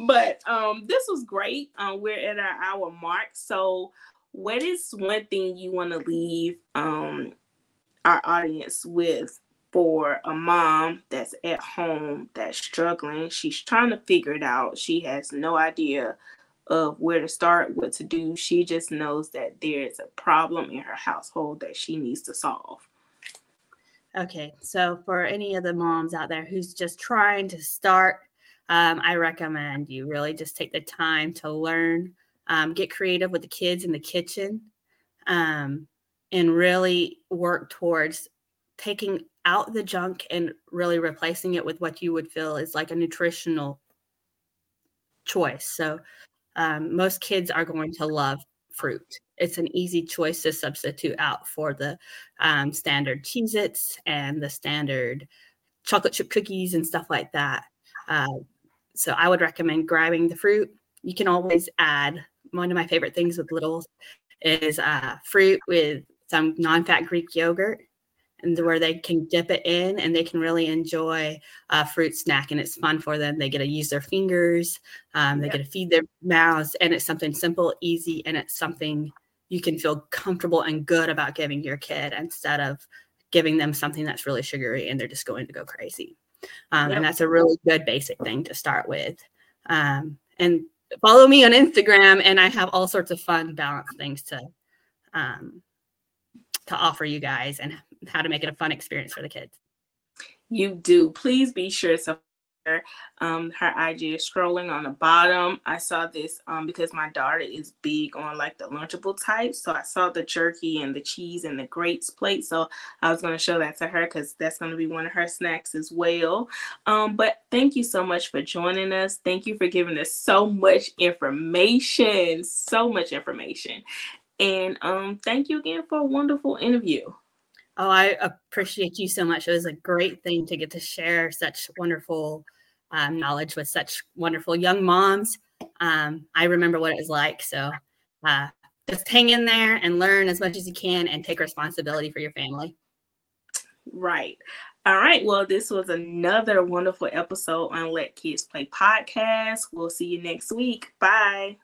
But um, this was great. Um, we're at our hour mark. So, what is one thing you want to leave um our audience with for a mom that's at home that's struggling. She's trying to figure it out. She has no idea of where to start, what to do. She just knows that there's a problem in her household that she needs to solve. Okay, so for any of the moms out there who's just trying to start, um, I recommend you really just take the time to learn, um, get creative with the kids in the kitchen, um, and really work towards taking out the junk and really replacing it with what you would feel is like a nutritional choice. So, um, most kids are going to love fruit. It's an easy choice to substitute out for the um, standard Cheez Its and the standard chocolate chip cookies and stuff like that. Uh, so, I would recommend grabbing the fruit. You can always add one of my favorite things with littles is uh, fruit with some non fat Greek yogurt and where they can dip it in and they can really enjoy a fruit snack and it's fun for them. They get to use their fingers um, they get to feed their mouths and it's something simple easy and it's something you can feel comfortable and good about giving your kid instead of giving them something that's really sugary and they're just going to go crazy. Um, yep. and that's a really good basic thing to start with. Um, and follow me on instagram and i have all sorts of fun balanced things to um, to offer you guys and how to make it a fun experience for the kids. You do. Please be sure to um, her IG scrolling on the bottom. I saw this um, because my daughter is big on like the Lunchable type. So I saw the jerky and the cheese and the grapes plate. So I was going to show that to her because that's going to be one of her snacks as well. Um, but thank you so much for joining us. Thank you for giving us so much information. So much information. And um, thank you again for a wonderful interview. Oh, I appreciate you so much. It was a great thing to get to share such wonderful um, knowledge with such wonderful young moms. Um, I remember what it was like. So uh, just hang in there and learn as much as you can and take responsibility for your family. Right. All right. Well, this was another wonderful episode on Let Kids Play podcast. We'll see you next week. Bye.